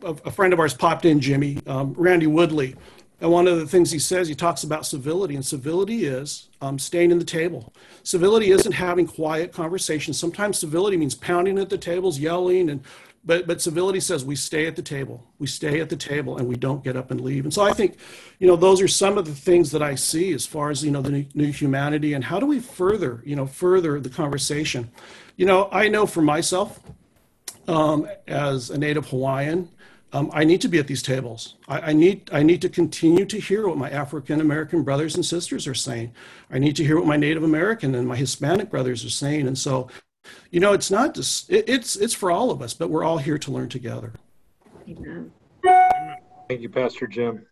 a, a, friend of ours popped in, Jimmy, um, Randy Woodley. And one of the things he says, he talks about civility, and civility is um, staying in the table. Civility isn't having quiet conversations. Sometimes civility means pounding at the tables, yelling, and but but civility says we stay at the table. We stay at the table, and we don't get up and leave. And so I think, you know, those are some of the things that I see as far as you know the new, new humanity and how do we further, you know, further the conversation. You know, I know for myself, um, as a native Hawaiian um, I need to be at these tables. I, I, need I need to continue to hear what my African American brothers and sisters are saying. I need to hear what my Native American and my Hispanic brothers are saying. And so, you know, it's not just it, it's it's for all of us, but we're all here to learn together. Amen. Thank you, Pastor Jim.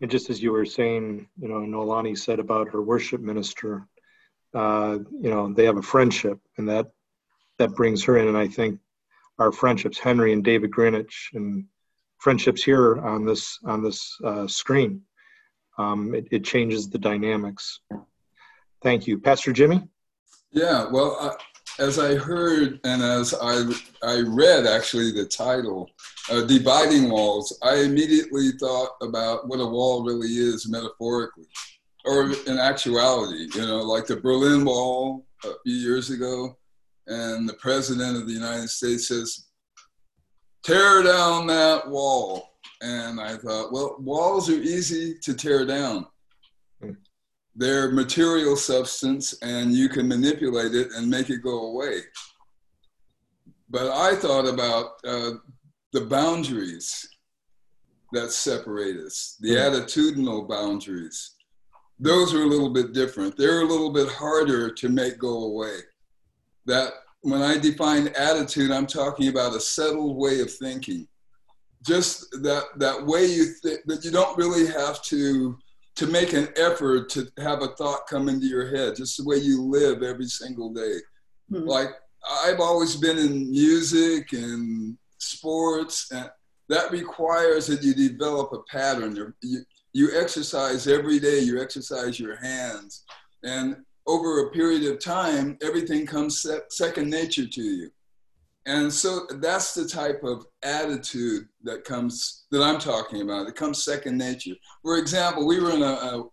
And just as you were saying, you know, Noelani said about her worship minister, uh, you know, they have a friendship, and that that brings her in. And I think our friendships, Henry and David Greenidge, and friendships here on this on this uh, screen. Um, it, it, changes the dynamics. Thank you, Pastor Jimmy. Yeah, well, uh, as I heard and as I I read actually the title, uh, "Dividing Walls," I immediately thought about what a wall really is metaphorically, or in actuality. You know, like the Berlin Wall a few years ago and the president of the United States says, tear down that wall. And I thought, well, walls are easy to tear down. They're material substance and you can manipulate it and make it go away. But I thought about uh, the boundaries that separate us, the attitudinal boundaries. Those are a little bit different. They're a little bit harder to make go away that when I define attitude, I'm talking about a settled way of thinking. Just that that way you think that you don't really have to to make an effort to have a thought come into your head. Just the way you live every single day. Mm-hmm. Like I've always been in music and sports, and that requires that you develop a pattern. You you exercise every day. You exercise your hands, and over a period of time, everything comes second nature to you. And so that's the type of attitude that comes, that I'm talking about. It comes second nature. For example, we were in a, a,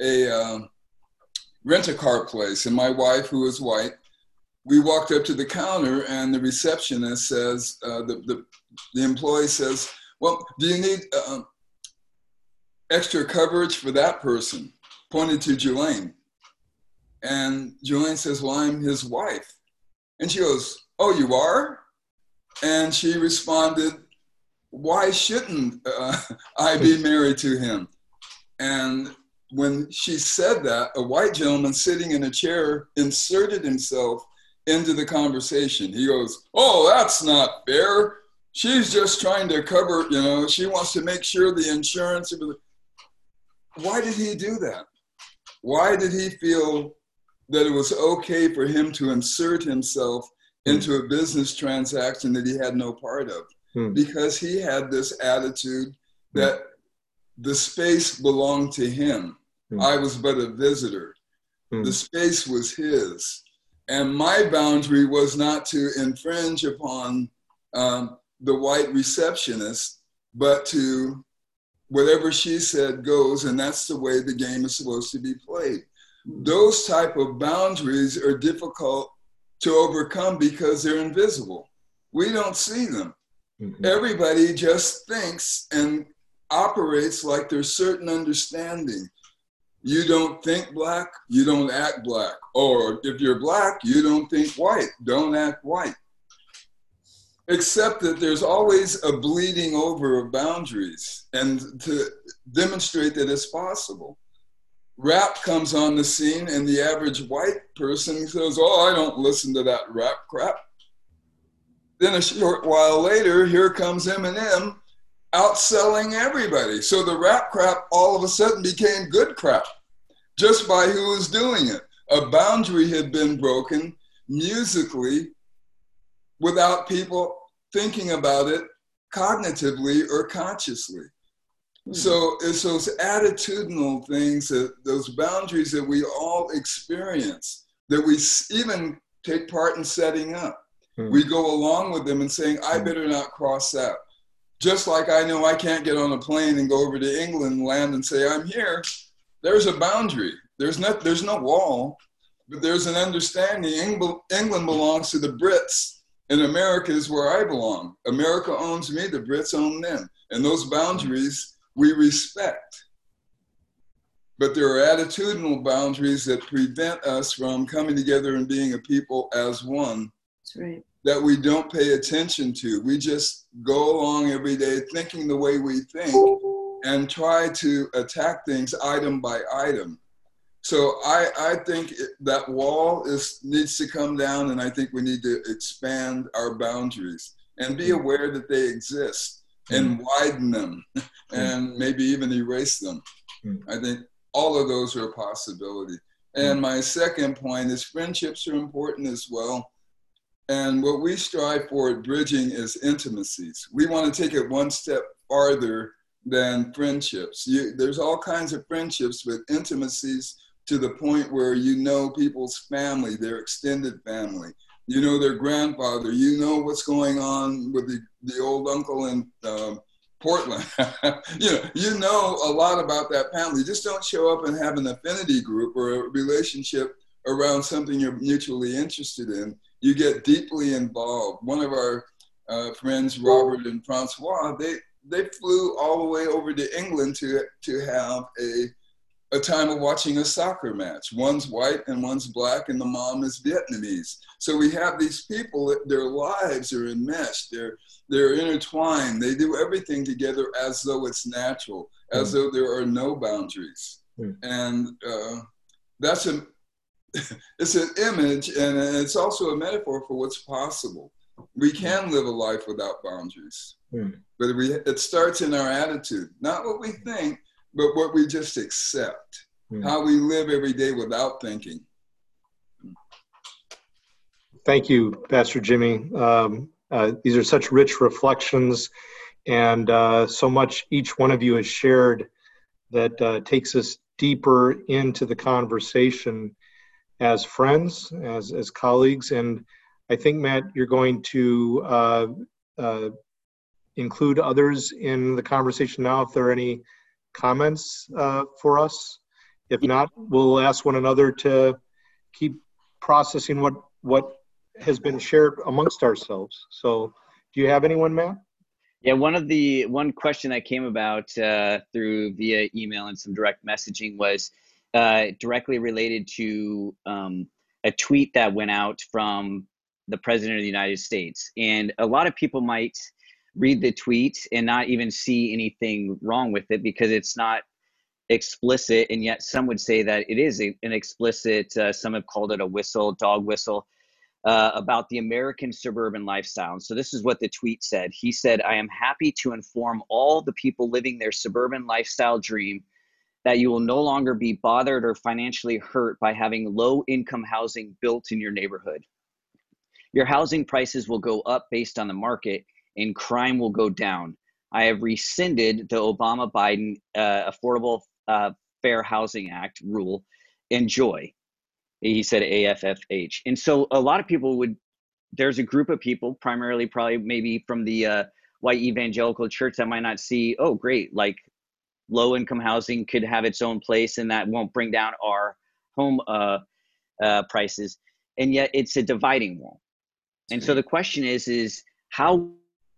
a um, rent a car place, and my wife, who is white, we walked up to the counter, and the receptionist says, uh, the, the, the employee says, Well, do you need uh, extra coverage for that person? Pointed to Jelaine. And Julian says, Well, I'm his wife. And she goes, Oh, you are? And she responded, Why shouldn't uh, I be married to him? And when she said that, a white gentleman sitting in a chair inserted himself into the conversation. He goes, Oh, that's not fair. She's just trying to cover, you know, she wants to make sure the insurance. Why did he do that? Why did he feel that it was okay for him to insert himself into a business transaction that he had no part of hmm. because he had this attitude hmm. that the space belonged to him. Hmm. I was but a visitor. The space was his. And my boundary was not to infringe upon um, the white receptionist, but to whatever she said goes, and that's the way the game is supposed to be played those type of boundaries are difficult to overcome because they're invisible. We don't see them. Mm-hmm. Everybody just thinks, and operates like there's certain understanding. You don't think black, you don't act black. Or if you're black, you don't think white, don't act white. Except that there's always a bleeding over of boundaries and to demonstrate that it's possible. Rap comes on the scene, and the average white person says, Oh, I don't listen to that rap crap. Then a short while later, here comes Eminem outselling everybody. So the rap crap all of a sudden became good crap just by who was doing it. A boundary had been broken musically without people thinking about it cognitively or consciously. So it's those attitudinal things, that, those boundaries that we all experience, that we even take part in setting up. Hmm. We go along with them and saying, I hmm. better not cross that. Just like I know I can't get on a plane and go over to England, land, and say, I'm here. There's a boundary. There's no, there's no wall, but there's an understanding. England belongs to the Brits, and America is where I belong. America owns me, the Brits own them. And those boundaries we respect. But there are attitudinal boundaries that prevent us from coming together and being a people as one. That's right. That we don't pay attention to. We just go along every day thinking the way we think and try to attack things item by item. So I, I think that wall is needs to come down, and I think we need to expand our boundaries and be mm-hmm. aware that they exist and mm. widen them mm. and maybe even erase them. Mm. I think all of those are a possibility. And my second point is friendships are important as well. And what we strive for at Bridging is intimacies. We want to take it one step farther than friendships. You, there's all kinds of friendships, but intimacies to the point where you know people's family, their extended family you know their grandfather, you know what's going on with the, the old uncle in um, Portland. you know, you know a lot about that family. Just don't show up and have an affinity group or a relationship around something you're mutually interested in. You get deeply involved. One of our uh, friends, Robert and Francois, they they flew all the way over to England to to have a a time of watching a soccer match. One's white and one's black, and the mom is Vietnamese. So we have these people, their lives are enmeshed, they're, they're intertwined, they do everything together as though it's natural, as mm. though there are no boundaries. Mm. And uh, that's a, it's an image and it's also a metaphor for what's possible. We can live a life without boundaries, mm. but we, it starts in our attitude, not what we think, but what we just accept, mm. how we live every day without thinking. Thank you, Pastor Jimmy. Um, uh, these are such rich reflections, and uh, so much each one of you has shared that uh, takes us deeper into the conversation as friends, as as colleagues, and I think Matt, you're going to uh, uh, include others in the conversation now. If there are any comments uh, for us? If not, we'll ask one another to keep processing what what has been shared amongst ourselves. So, do you have anyone, Matt? Yeah, one of the one question that came about uh, through via email and some direct messaging was uh, directly related to um, a tweet that went out from the president of the United States, and a lot of people might read the tweet and not even see anything wrong with it because it's not explicit and yet some would say that it is an explicit uh, some have called it a whistle dog whistle uh, about the american suburban lifestyle. And so this is what the tweet said. He said i am happy to inform all the people living their suburban lifestyle dream that you will no longer be bothered or financially hurt by having low income housing built in your neighborhood. Your housing prices will go up based on the market and crime will go down. I have rescinded the Obama Biden uh, Affordable uh, Fair Housing Act rule. Enjoy. He said AFFH. And so a lot of people would, there's a group of people, primarily probably maybe from the uh, white evangelical church, that might not see, oh, great, like low income housing could have its own place and that won't bring down our home uh, uh, prices. And yet it's a dividing wall. And so the question is, is how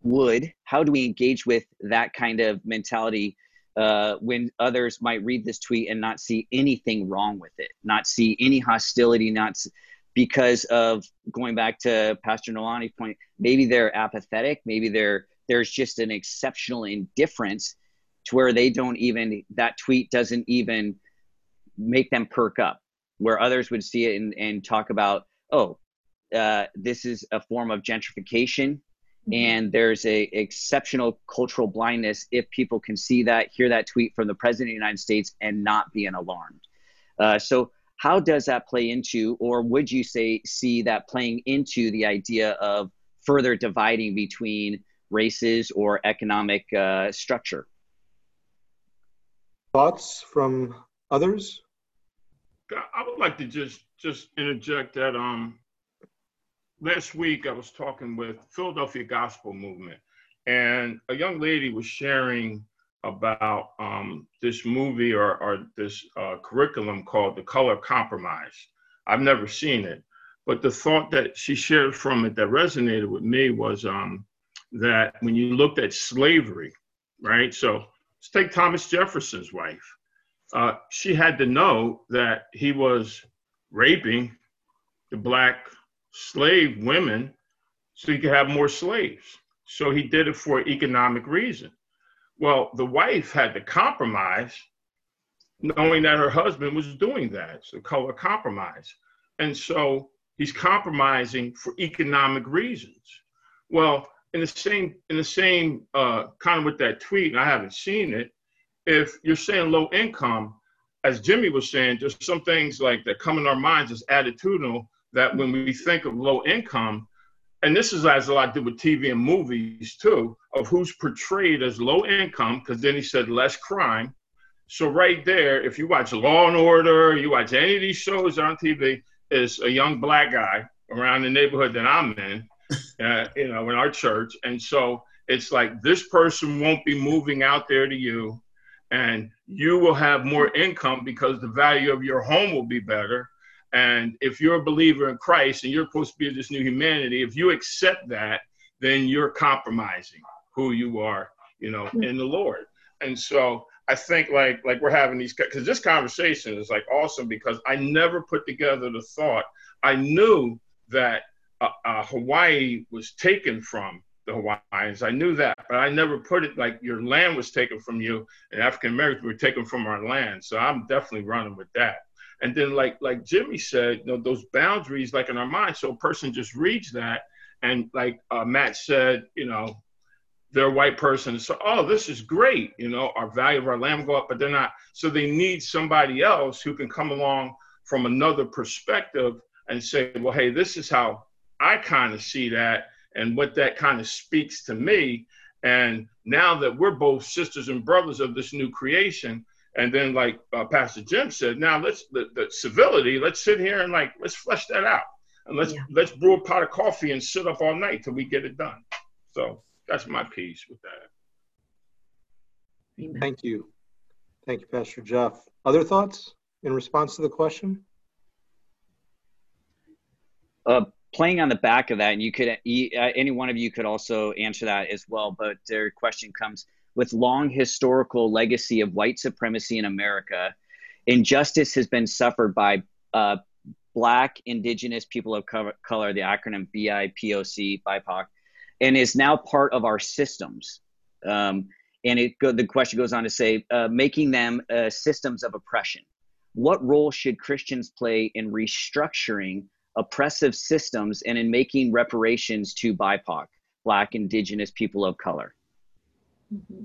would how do we engage with that kind of mentality uh, when others might read this tweet and not see anything wrong with it, not see any hostility, not because of going back to Pastor Noelani's point, maybe they're apathetic, maybe they're there's just an exceptional indifference to where they don't even that tweet doesn't even make them perk up where others would see it and, and talk about oh uh, this is a form of gentrification. And there's a exceptional cultural blindness if people can see that hear that tweet from the president of the united states and not be alarmed. Uh, so how does that play into or would you say see that playing into the idea of further dividing between races or economic uh, structure? Thoughts from others? I would like to just just interject that um last week I was talking with Philadelphia Gospel Movement, and a young lady was sharing about um, this movie or, or this uh, curriculum called The Color Compromise. I've never seen it, but the thought that she shared from it that resonated with me was um, that when you looked at slavery, right? So let's take Thomas Jefferson's wife uh, she had to know that he was raping the black slave women so he could have more slaves. So he did it for economic reason. Well, the wife had to compromise, knowing that her husband was doing that. So color compromise. And so he's compromising for economic reasons. Well, in the same in the same uh, kind of with that tweet, and I haven't seen it, if you're saying low income, as Jimmy was saying, there's some things like that come in our minds as attitudinal that when we think of low income, and this is has a lot to do with TV and movies too, of who's portrayed as low income, because then he said less crime. So right there, if you watch Law and Order, you watch any of these shows on TV, is a young black guy around the neighborhood that I'm in, uh, you know, in our church, and so it's like this person won't be moving out there to you and you will have more income because the value of your home will be better. And if you're a believer in Christ and you're supposed to be this new humanity, if you accept that, then you're compromising who you are, you know, hmm. in the Lord. And so I think like like we're having these because this conversation is like awesome because I never put together the thought. I knew that uh, uh, Hawaii was taken from the Hawaiians. I knew that, but I never put it like your land was taken from you and African Americans were taken from our land. So I'm definitely running with that. And then like like Jimmy said, you know, those boundaries like in our mind. So a person just reads that and like uh, Matt said, you know, they're a white person. So, oh, this is great. You know, our value of our land go up, but they're not. So they need somebody else who can come along from another perspective and say, well, hey, this is how I kind of see that and what that kind of speaks to me. And now that we're both sisters and brothers of this new creation, and then like uh, Pastor Jim said, now let's the, the, civility. Let's sit here and like let's flesh that out, and let's yeah. let's brew a pot of coffee and sit up all night till we get it done. So that's my piece with that. Thank you, thank you, Pastor Jeff. Other thoughts in response to the question? Uh, playing on the back of that, and you could uh, any one of you could also answer that as well. But their question comes with long historical legacy of white supremacy in America. Injustice has been suffered by uh, Black, Indigenous people of color, the acronym BIPOC, BIPOC, and is now part of our systems. Um, and it go, the question goes on to say, uh, making them uh, systems of oppression. What role should Christians play in restructuring oppressive systems and in making reparations to BIPOC, Black, Indigenous people of color? Mm-hmm.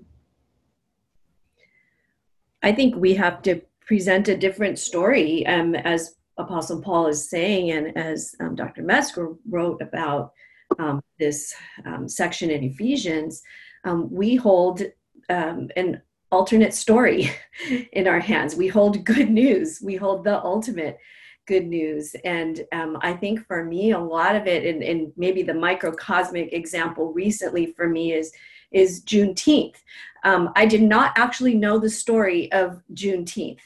I think we have to present a different story, um, as Apostle Paul is saying, and as um, Dr. Metzger wrote about um, this um, section in Ephesians. Um, we hold um, an alternate story in our hands. We hold good news. We hold the ultimate good news. And um, I think for me, a lot of it, and, and maybe the microcosmic example recently for me is is Juneteenth. Um, I did not actually know the story of Juneteenth.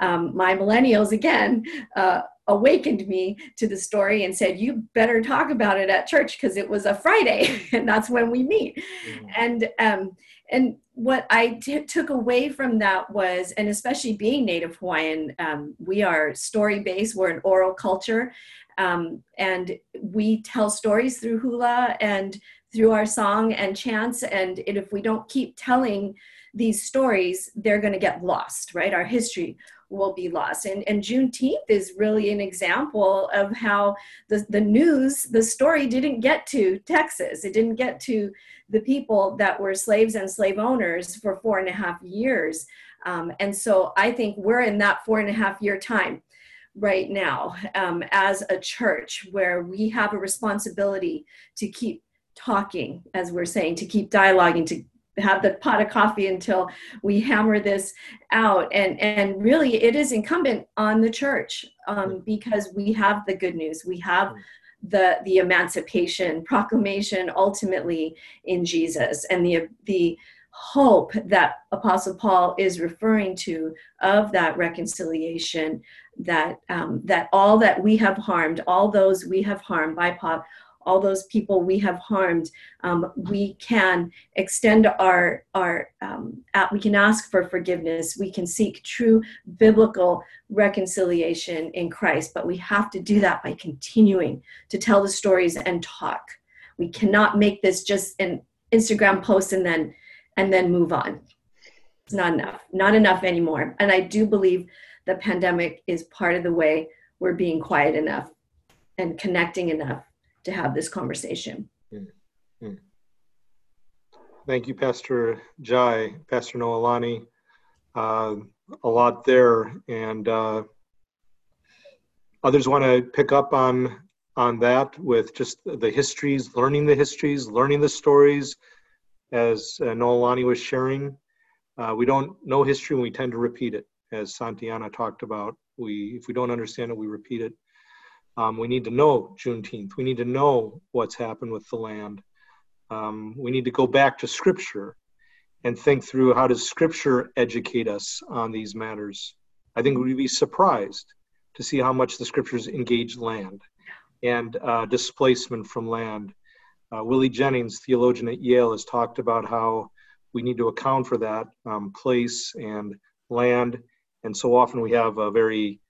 Um, my millennials again uh, awakened me to the story and said, "You better talk about it at church because it was a Friday, and that's when we meet." Mm-hmm. And um, and what I t- took away from that was, and especially being Native Hawaiian, um, we are story based. We're an oral culture, um, and we tell stories through hula and through our song and chants. And if we don't keep telling these stories, they're going to get lost, right? Our history will be lost. And, and Juneteenth is really an example of how the, the news, the story didn't get to Texas. It didn't get to the people that were slaves and slave owners for four and a half years. Um, and so I think we're in that four and a half year time right now um, as a church where we have a responsibility to keep talking, as we're saying, to keep dialoguing, to have the pot of coffee until we hammer this out. And and really it is incumbent on the church um, because we have the good news. We have the the emancipation proclamation ultimately in jesus and the the hope that apostle paul is referring to of that reconciliation that um, that all that we have harmed all those we have harmed by all those people we have harmed, um, we can extend our our um, we can ask for forgiveness. We can seek true biblical reconciliation in Christ, but we have to do that by continuing to tell the stories and talk. We cannot make this just an Instagram post and then and then move on. It's not enough. Not enough anymore. And I do believe the pandemic is part of the way we're being quiet enough and connecting enough to have this conversation. Mm-hmm. Thank you, Pastor Jai, Pastor Noelani. Uh, a lot there, and uh, others want to pick up on on that with just the histories, learning the histories, learning the stories. As uh, Noelani was sharing, uh, we don't know history, and we tend to repeat it. As Santayana talked about, we if we don't understand it, we repeat it. Um, we need to know Juneteenth. We need to know what's happened with the land. Um, we need to go back to Scripture and think through how does Scripture educate us on these matters. I think we'd be surprised to see how much the Scriptures engage land and uh, displacement from land. Uh, Willie Jennings, theologian at Yale, has talked about how we need to account for that um, place and land. And so often we have a very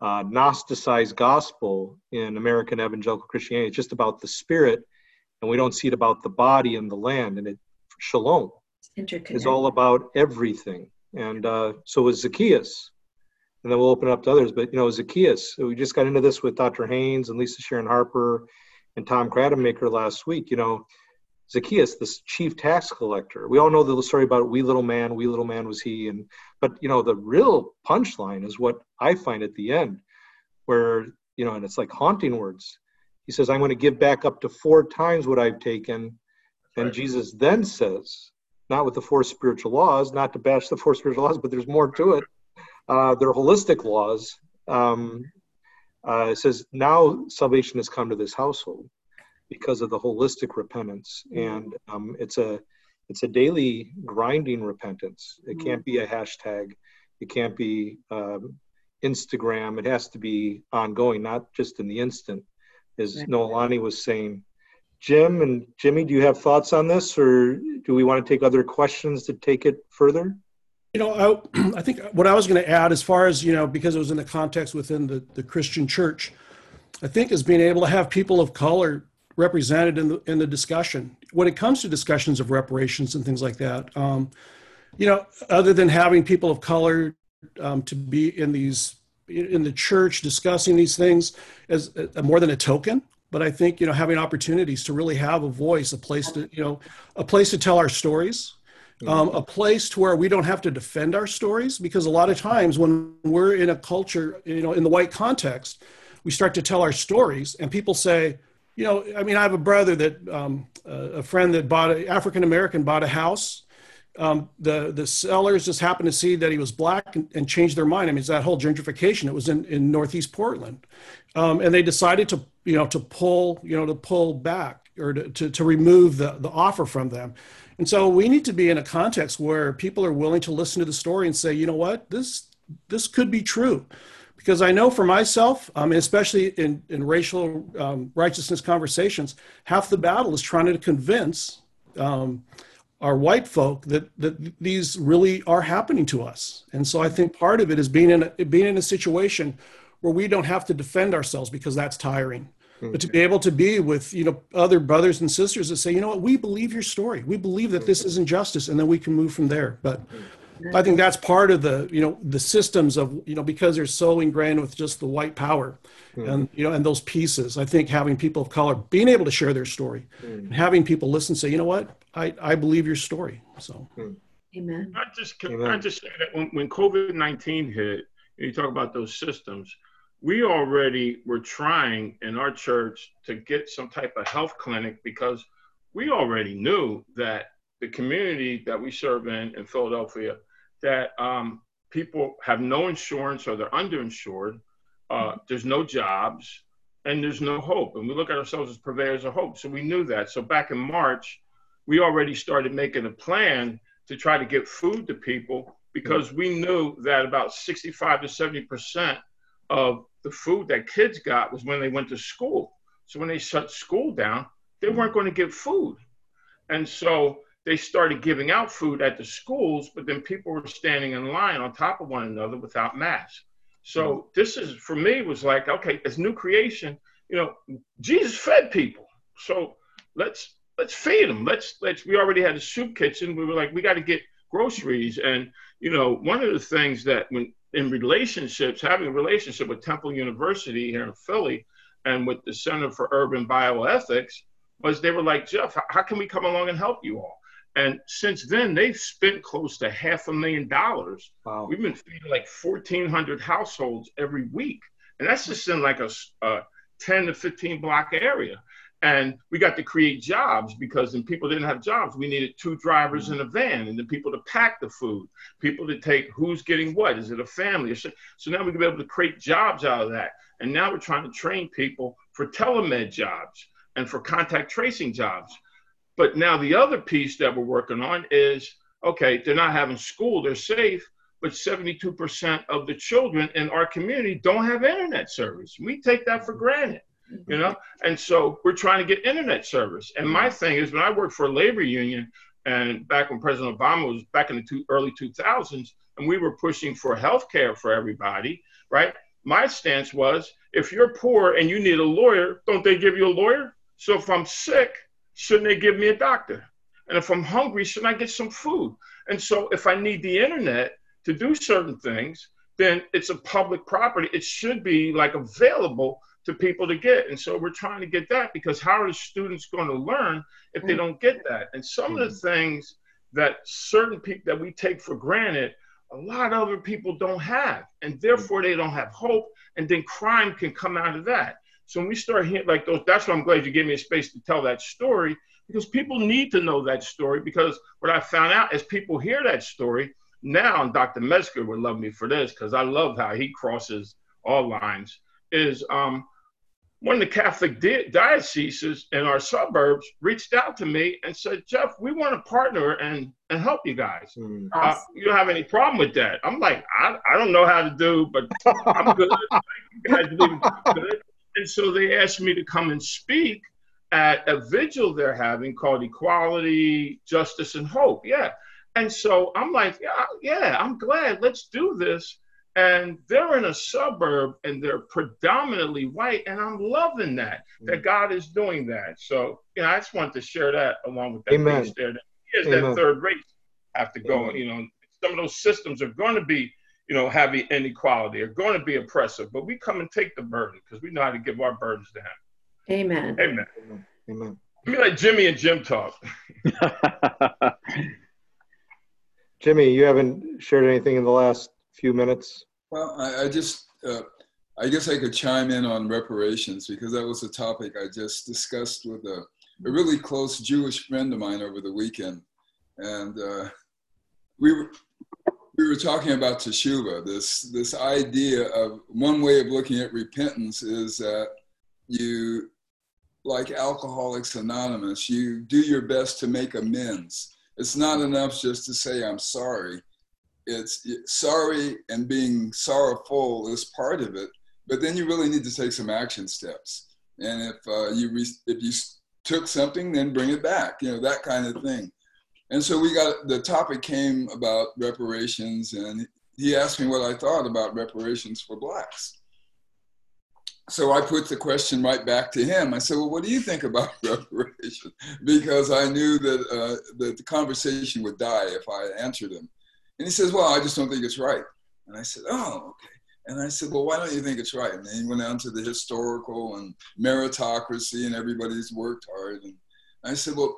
uh, Gnosticized gospel in American evangelical Christianity. It's just about the spirit, and we don't see it about the body and the land. And it, shalom is all about everything. And uh, so is Zacchaeus. And then we'll open it up to others. But, you know, Zacchaeus, we just got into this with Dr. Haynes and Lisa Sharon Harper and Tom Krattenmaker last week. You know, Zacchaeus, this chief tax collector. We all know the story about wee little man, wee little man was he. And but you know, the real punchline is what I find at the end, where you know, and it's like haunting words. He says, "I'm going to give back up to four times what I've taken," and right. Jesus then says, not with the four spiritual laws, not to bash the four spiritual laws, but there's more to it. Uh, they're holistic laws. Um, uh, it says, "Now salvation has come to this household." Because of the holistic repentance mm-hmm. and um, it's a it's a daily grinding repentance it mm-hmm. can't be a hashtag it can't be um, instagram it has to be ongoing not just in the instant as right. noelani was saying jim and jimmy do you have thoughts on this or do we want to take other questions to take it further you know i, I think what i was going to add as far as you know because it was in the context within the, the christian church i think is being able to have people of color represented in the in the discussion when it comes to discussions of reparations and things like that. Um, you know, other than having people of color um, to be in these in the church discussing these things as a, more than a token, but I think you know having opportunities to really have a voice, a place to you know a place to tell our stories. Um, a place to where we don't have to defend our stories because a lot of times when we're in a culture you know in the white context we start to tell our stories and people say you know, I mean, I have a brother that um, a friend that bought an African American bought a house. Um, the the sellers just happened to see that he was black and, and, changed their mind. I mean, it's that whole gentrification. It was in, in Northeast Portland, um, and they decided to you know to pull you know to pull back or to, to, to remove the the offer from them. And so we need to be in a context where people are willing to listen to the story and say, you know what, this this could be true because I know for myself, um, especially in, in racial um, righteousness conversations, half the battle is trying to convince um, are white folk that that these really are happening to us. And so I think part of it is being in a, being in a situation where we don't have to defend ourselves because that's tiring. Mm-hmm. But to be able to be with you know other brothers and sisters that say, you know what, we believe your story. We believe that this is injustice, and then we can move from there. But I think that's part of the you know the systems of you know because they're so ingrained with just the white power, mm-hmm. and you know and those pieces. I think having people of color being able to share their story, mm-hmm. and having people listen, say, you know what, I I believe your story. So. Mm-hmm. Amen. I just can Amen. I just say that when, when COVID nineteen hit, and you talk about those systems we already were trying in our church to get some type of health clinic because we already knew that the community that we serve in in Philadelphia, that um, people have no insurance or they're underinsured, uh, there's no jobs, and there's no hope. And we look at ourselves as purveyors of hope. So we knew that. So back in March, we already started making a plan to try to get food to people because we knew that about 65 to 70 percent of the food that kids got was when they went to school. So when they shut school down, they weren't going to get food. And so they started giving out food at the schools, but then people were standing in line on top of one another without masks. So mm-hmm. this is for me was like, okay, as new creation, you know, Jesus fed people. So let's let's feed them. Let's let's we already had a soup kitchen. We were like, we got to get groceries. And you know, one of the things that when in relationships, having a relationship with Temple University here in Philly and with the Center for Urban Bioethics was they were like, Jeff, how can we come along and help you all? And since then, they've spent close to half a million dollars. Wow. We've been feeding like 1,400 households every week. And that's just in like a, a 10 to 15 block area. And we got to create jobs because then people didn't have jobs. We needed two drivers in a van and then people to pack the food, people to take who's getting what. Is it a family? So now we can be able to create jobs out of that. And now we're trying to train people for telemed jobs and for contact tracing jobs. But now the other piece that we're working on is okay, they're not having school, they're safe, but 72% of the children in our community don't have internet service. We take that for granted you know? And so we're trying to get internet service. And my thing is when i worked for a labor union and back when president obama was back in the two, early 2000s and we were pushing for health care for everybody right? My stance was if you're poor and you need a lawyer don't they give you a lawyer? So if i'm sick shouldn't they give me a doctor and if i'm hungry shouldn't i get some food and so if i need the internet to do certain things then it's a public property it should be like available to people to get. And so we're trying to get that because how are the students going to learn if they mm. don't get that? And some of the mm. things that certain people that we take for granted, a lot of other people don't have, and therefore they don't have hope. And then crime can come out of that. So when we start hearing like those, that's why I'm glad you gave me a space to tell that story because people need to know that story. Because what I found out is people hear that story now, and Dr. Metzger would love me for this because I love how he crosses all lines is um, one of the Catholic di- dioceses in our suburbs reached out to me and said, Jeff, we want to partner and, and help you guys. Mm. Uh, you don't have any problem with that. I'm like, I, I don't know how to do, but I'm good. good. And so they asked me to come and speak at a vigil they're having called Equality, Justice, and Hope. Yeah. And so I'm like, yeah, yeah, I'm glad. Let's do this and they're in a suburb and they're predominantly white and i'm loving that that mm. god is doing that so you know i just wanted to share that along with that Amen. piece there here's that third race have to go Amen. you know some of those systems are going to be you know have inequality are going to be oppressive but we come and take the burden because we know how to give our burdens to him Amen. Amen. Amen. Let me let Jimmy and Jim talk. Jimmy, you haven't shared anything in the last few minutes? Well, I, I just, uh, I guess I could chime in on reparations because that was a topic I just discussed with a, a really close Jewish friend of mine over the weekend. And uh, we were, we were talking about teshuva, this, this idea of one way of looking at repentance is that you, like Alcoholics Anonymous, you do your best to make amends. It's not enough just to say, I'm sorry it's sorry and being sorrowful is part of it, but then you really need to take some action steps. And if uh, you re- if you took something, then bring it back. You know that kind of thing. And so we got the topic came about reparations, and he asked me what I thought about reparations for blacks. So I put the question right back to him. I said, "Well, what do you think about reparations?" Because I knew that uh, that the conversation would die if I answered him. And he says, "Well, I just don't think it's right." And I said, "Oh, okay." And I said, Well, why don't you think it's right? And he went on to the historical and meritocracy, and everybody's worked hard. And I said, Well,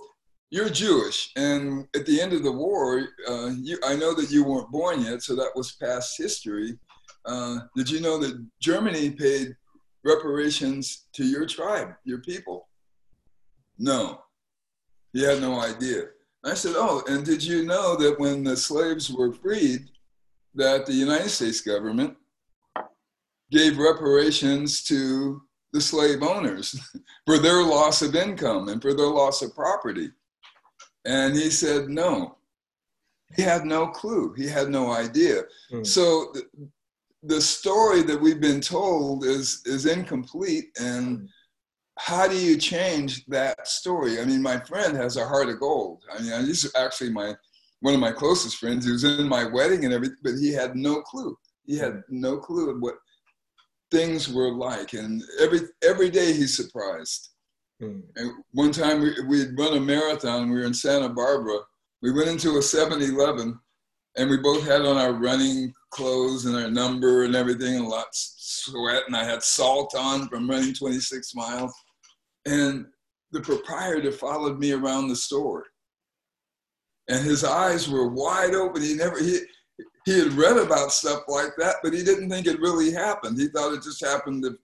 you're Jewish, and at the end of the war, uh, you, I know that you weren't born yet, so that was past history. Uh, did you know that Germany paid reparations to your tribe, your people? No, he had no idea. I said, Oh, and did you know that when the slaves were freed, that the United States government gave reparations to the slave owners for their loss of income and for their loss of property? And he said, no. He had no clue. He had no idea. Mm. So the, the story that we've been told is, is incomplete. And hmm. how do you change that story? I mean, my friend has a heart of gold. I mean, he's actually my one of my closest friends. He was in my wedding and everything, but he had no clue. He had no clue of what things were like. And every every day he's surprised. Mm. And one time we, we'd run a marathon, we were in Santa Barbara. We went into a 7 Eleven and we both had on our running clothes and our number and everything and lots of sweat. And I had salt on from running 26 miles. And the proprietor followed me around the store. And his eyes were wide open. He never, he, he had read about stuff like that, but he didn't think it really happened. He thought it just happened if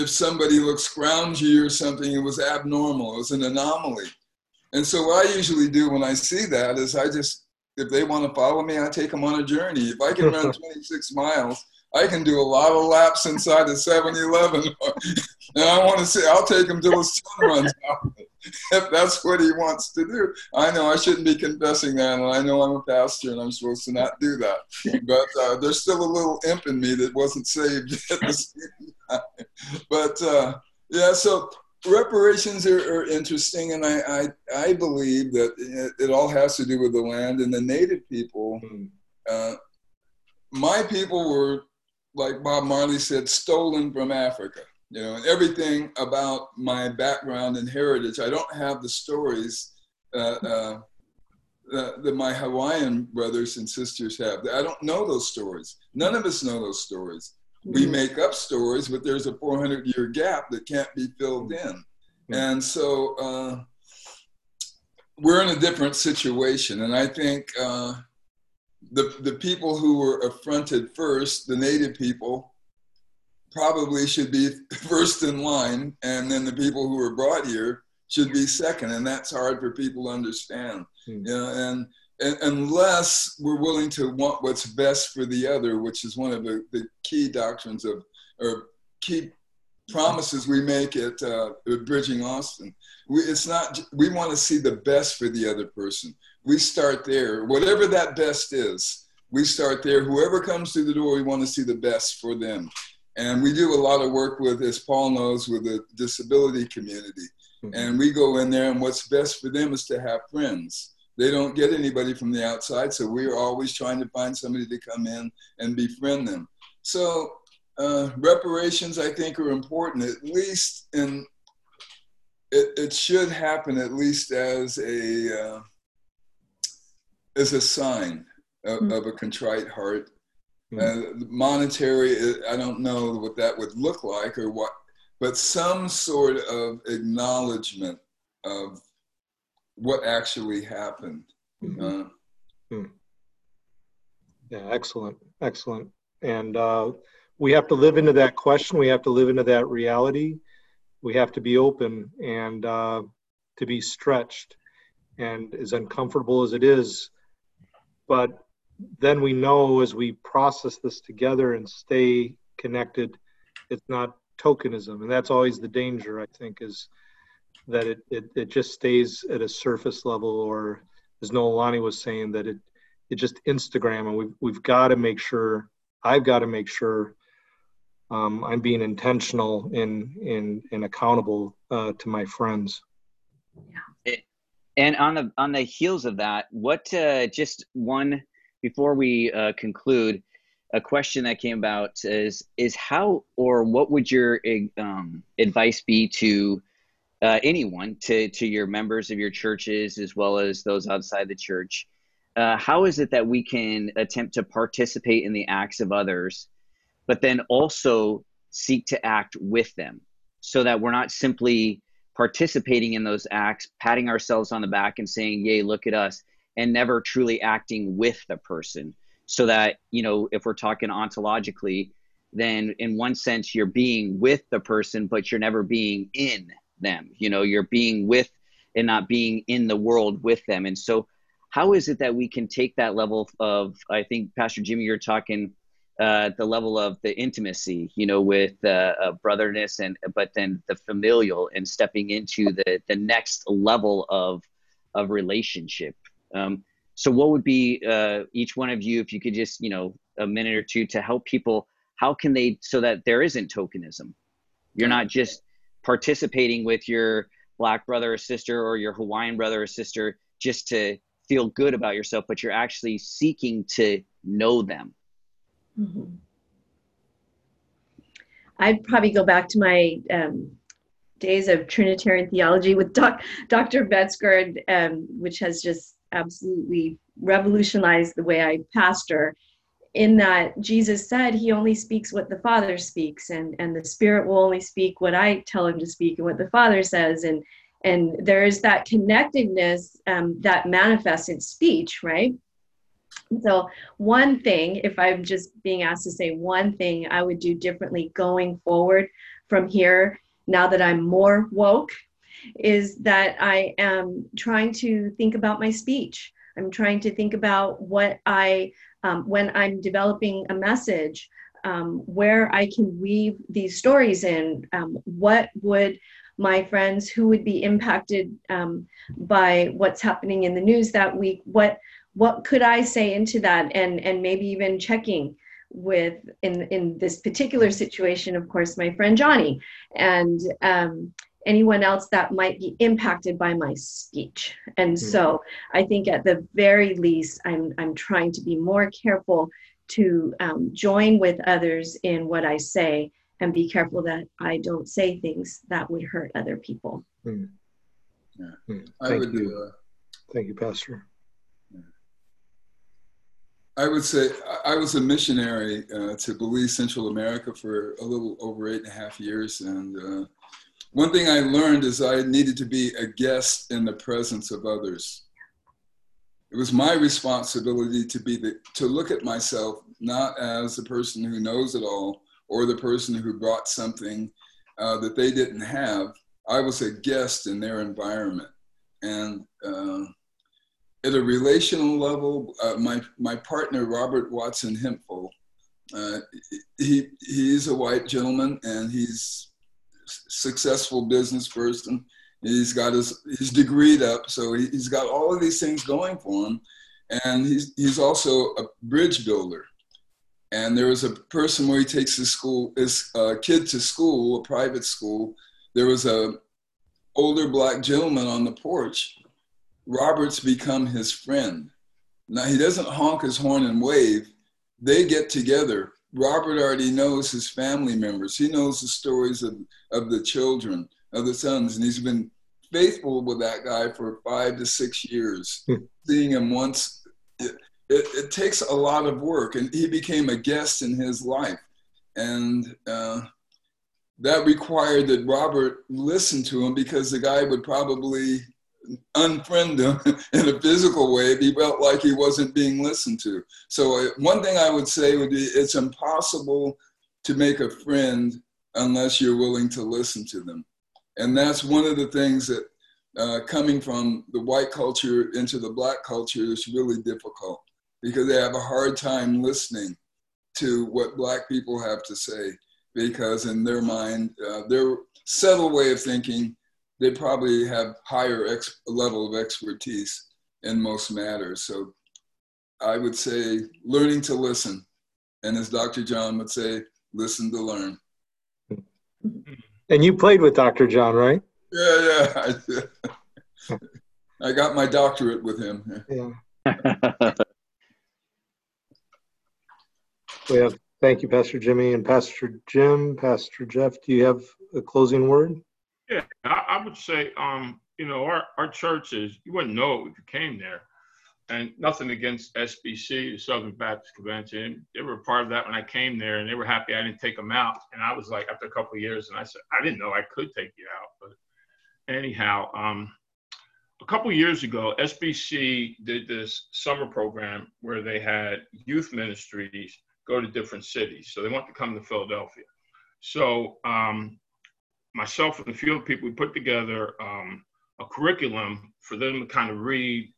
if somebody looked scroungy or something, it was abnormal, it was an anomaly. And so what I usually do when I see that is I just, if they want to follow me, I take them on a journey. If I can run 26 miles, I can do a lot of laps inside the 7-Eleven. and I want to say, I'll take them till the sun runs out. if that's what he wants to do. I know I shouldn't be confessing that, and I know I'm a pastor and I'm supposed to not do that. But uh, there's still a little imp in me that wasn't saved at the same time. But uh, yeah, so reparations are, are interesting, and I, I, I, believe that it, it, all has to do with the land and the native people. Hmm. Uh, my people were, like Bob Marley said, stolen from Africa you know, and everything about my background and heritage. I don't have the stories uh, uh, that, that, my Hawaiian brothers and sisters have. I don't know those stories. None of us know those stories. We mm-hmm. make up stories, but there's a 400 year gap that can't be filled in. Mm-hmm. And so uh, we're in a different situation. And I think uh, the, the people who were affronted first, the native people, probably should be first in line, and then the people who were brought here should be second, and that's hard for people to understand. Mm. You know, and, and, unless we're willing to want what's best for the other, which is one of the, the key doctrines of or key promises we make at, uh, at Bridging Austin. We, it's not we want to see the best for the other person. We start there, whatever that best is. We start there. Whoever comes through the door, we want to see the best for them. And we do a lot of work with, as Paul knows, with the disability community. Mm-hmm. And we go in there, and what's best for them is to have friends. They don't get anybody from the outside, so we're always trying to find somebody to come in and befriend them. So uh, reparations, I think, are important, at least in it, it should happen at least as a uh, as a sign of, mm-hmm. of, a contrite heart uh, monetary, uh, I don't know what that would look like or what, but some sort of acknowledgement of what actually happened. Mm-hmm. Uh, hmm. Yeah, excellent, excellent. And uh, we have to live into that question. We have to live into that reality. We have to be open and uh, to be stretched. And as uncomfortable as it is, but then we know as we process this together and stay connected, it's not tokenism. And that's always the danger, I think, is that it, it, it just stays at a surface level or as Noelani was saying, that it it just Instagram and we've we've got to make sure I've got to make sure um, I'm being intentional and and and accountable uh, to my friends. Yeah. And on the on the heels of that, what uh, just one before we uh, conclude, a question that came about is is how or what would your um, advice be to uh, anyone to to your members of your churches as well as those outside the church? Uh, how is it that we can attempt to participate in the acts of others, but then also seek to act with them, so that we're not simply participating in those acts, patting ourselves on the back and saying, "Yay, look at us," and never truly acting with the person. So that you know if we're talking ontologically then in one sense you're being with the person but you're never being in them. You know you're being with and not being in the world with them. And so how is it that we can take that level of i think pastor jimmy you're talking uh, the level of the intimacy, you know, with uh, uh, brotherness and but then the familial and stepping into the the next level of of relationship. Um, so what would be uh, each one of you if you could just you know a minute or two to help people how can they so that there isn't tokenism you're not just participating with your black brother or sister or your hawaiian brother or sister just to feel good about yourself but you're actually seeking to know them mm-hmm. i'd probably go back to my um, days of trinitarian theology with doc, dr metzger um, which has just absolutely revolutionized the way I pastor in that Jesus said he only speaks what the Father speaks and and the Spirit will only speak what I tell him to speak and what the Father says and and there is that connectedness um, that manifests in speech, right? So one thing, if I'm just being asked to say one thing I would do differently going forward from here, now that I'm more woke is that I am trying to think about my speech. I'm trying to think about what I, um, when I'm developing a message, um, where I can weave these stories in. Um, what would my friends who would be impacted um, by what's happening in the news that week? What what could I say into that? And and maybe even checking with in in this particular situation, of course, my friend Johnny and um, anyone else that might be impacted by my speech. And mm-hmm. so I think at the very least, I'm, I'm trying to be more careful to um, join with others in what I say and be careful that I don't say things that would hurt other people. Mm. Yeah. Mm. Thank would, you. Uh, Thank you, Pastor. I would say I was a missionary uh, to Belize, Central America for a little over eight and a half years. And uh, one thing I learned is I needed to be a guest in the presence of others. It was my responsibility to be the, to look at myself not as the person who knows it all or the person who brought something uh, that they didn't have. I was a guest in their environment, and uh, at a relational level, uh, my my partner Robert Watson Hempel, uh, he he's a white gentleman and he's successful business person. He's got his he's degreed up, so he's got all of these things going for him, and he's he's also a bridge builder. And there was a person where he takes his school his uh, kid to school, a private school. There was a older black gentleman on the porch. Robert's become his friend. Now he doesn't honk his horn and wave. They get together Robert already knows his family members. He knows the stories of, of the children, of the sons, and he's been faithful with that guy for five to six years. Hmm. Seeing him once, it, it, it, takes a lot of work, and he became a guest in his life. And uh, that required that Robert listen to him because the guy would probably unfriend him in a physical way if he felt like he wasn't being listened to. So, uh, one thing I would say would be it's impossible to make a friend unless you're willing to listen to them. And that's one of the things that uh, coming from the white culture into the black culture is really difficult because they have a hard time listening to what black people have to say because in their mind, uh, their subtle way of thinking they probably have higher ex- level of expertise in most matters. So I would say learning to listen. And as Dr. John would say, listen to learn. And you played with Dr. John, right? Yeah, yeah. I got my doctorate with him. Yeah. we have, thank you, Pastor Jimmy and Pastor Jim. Pastor Jeff, do you have a closing word? Yeah, I, I would say, um, you know, our, our churches, you wouldn't know if you came there. And nothing against SBC, the Southern Baptist Convention. They were part of that when I came there, and they were happy I didn't take them out. And I was like, after a couple of years, and I said, I didn't know I could take you out. But anyhow, um, a couple years ago, SBC did this summer program where they had youth ministries go to different cities. So they want to come to Philadelphia. So um, myself and a few other people, we put together um, a curriculum for them to kind of read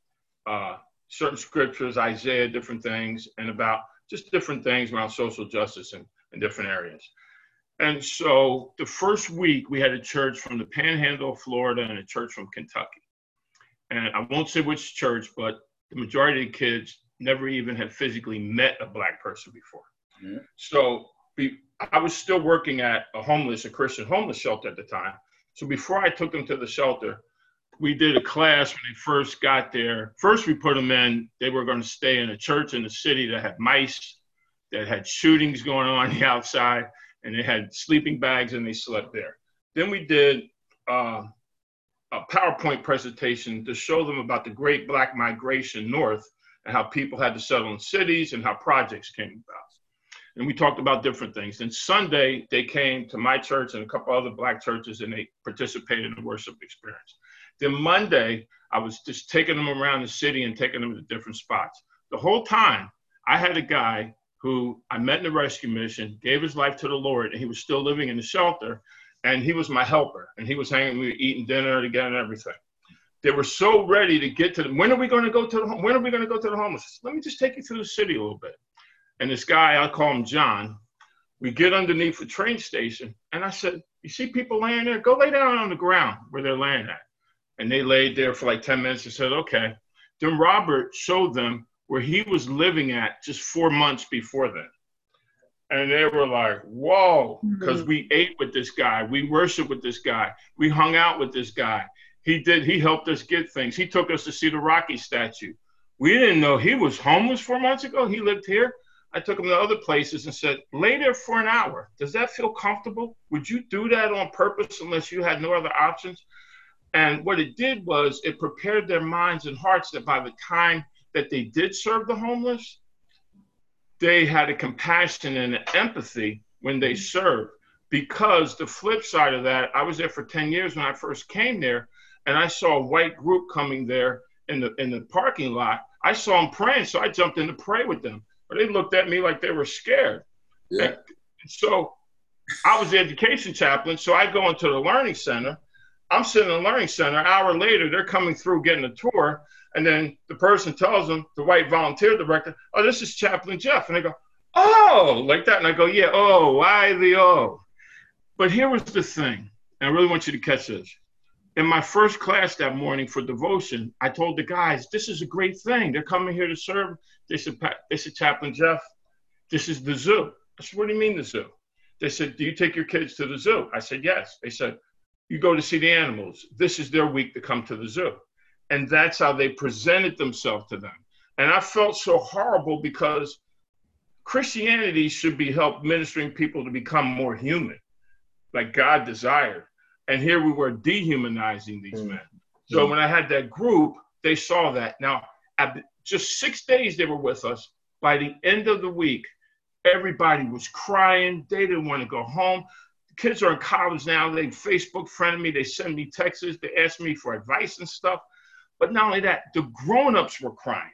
uh, certain scriptures, Isaiah, different things, and about just different things around social justice in, in different areas. And so the first week, we had a church from the panhandle of Florida and a church from Kentucky and I won't say which church, but the majority of the kids never even had physically met a black person before. Mm-hmm. So be, I was still working at a homeless, a Christian homeless shelter at the time. So before I took them to the shelter, we did a class when they first got there. First, we put them in, they were going to stay in a church in the city that had mice, that had shootings going on, the outside, and they had sleeping bags and they slept there. Then we did uh, a PowerPoint presentation to show them about the great black migration north and how people had to settle in cities and how projects came about. And we talked about different things. And Sunday, they came to my church and a couple other black churches and they participated in the worship experience. Then Monday, I was just taking them around the city and taking them to different spots. The whole time, I had a guy who I met in the rescue mission, gave his life to the Lord, and he was still living in the shelter and he was my helper, and he was hanging. We were eating dinner together and everything. They were so ready to get to the. When are we going to go to the? When are we going to go to the homeless? Let me just take you through the city a little bit. And this guy, I call him John. We get underneath the train station, and I said, "You see people laying there? Go lay down on the ground where they're laying at." And they laid there for like ten minutes and said, "Okay." Then Robert showed them where he was living at just four months before then and they were like, "Whoa!" Because mm-hmm. we ate with this guy, we worshiped with this guy, we hung out with this guy. He did. He helped us get things. He took us to see the Rocky statue. We didn't know he was homeless four months ago. He lived here. I took them to other places and said, "Lay there for an hour. Does that feel comfortable? Would you do that on purpose unless you had no other options?" And what it did was it prepared their minds and hearts that by the time that they did serve the homeless, they had a compassion and an empathy when they served. Because the flip side of that, I was there for 10 years when I first came there, and I saw a white group coming there in the in the parking lot. I saw them praying, so I jumped in to pray with them. But they looked at me like they were scared. Yeah. And so I was the education chaplain, so I go into the learning center. I'm sitting in the learning center. An hour later, they're coming through getting a tour, and then the person tells them, the white volunteer director, oh, this is Chaplain Jeff. And they go, oh, like that. And I go, yeah, oh, why the oh? But here was the thing, and I really want you to catch this. In my first class that morning for devotion, I told the guys, this is a great thing. They're coming here to serve. They said, they said, Chaplain Jeff, this is the zoo. I said, what do you mean the zoo? They said, do you take your kids to the zoo? I said, yes. They said, you go to see the animals. This is their week to come to the zoo. And that's how they presented themselves to them. And I felt so horrible because Christianity should be help ministering people to become more human, like God desired. And here we were dehumanizing these mm. men. So mm. when I had that group, they saw that. Now, just six days they were with us. By the end of the week, everybody was crying. They didn't want to go home. The kids are in college now. They Facebook friend me. They send me texts. They ask me for advice and stuff. But not only that, the grown-ups were crying.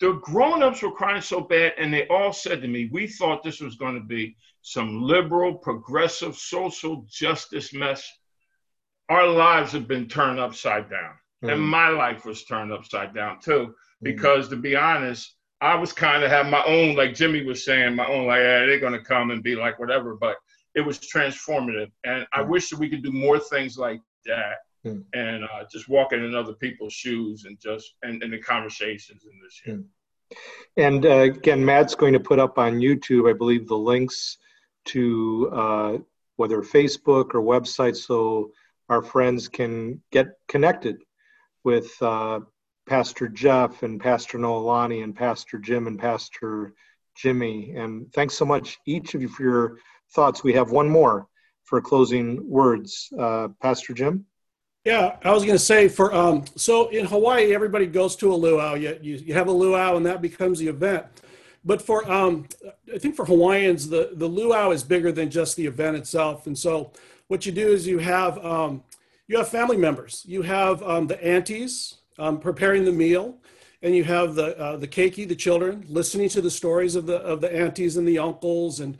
The grown-ups were crying so bad, and they all said to me, "We thought this was going to be some liberal, progressive, social justice mess. Our lives have been turned upside down, mm. and my life was turned upside down too. Mm. Because to be honest, I was kind of have my own, like Jimmy was saying, my own like, yeah, they're going to come and be like whatever. But it was transformative, and I mm. wish that we could do more things like that mm. and uh, just walking in other people's shoes and just and, and the conversations in this year. Mm. And uh, again, Matt's going to put up on YouTube, I believe, the links to uh, whether Facebook or websites, so our friends can get connected with uh, Pastor Jeff and Pastor Noelani and Pastor Jim and Pastor Jimmy. And thanks so much, each of you, for your thoughts. We have one more for closing words. Uh, Pastor Jim? Yeah, I was going to say for um, so in Hawaii, everybody goes to a luau. You, you, you have a luau, and that becomes the event. But for um, I think for Hawaiians, the the luau is bigger than just the event itself. And so what you do is you have um, you have family members. You have um, the aunties um, preparing the meal, and you have the uh, the keiki, the children, listening to the stories of the of the aunties and the uncles and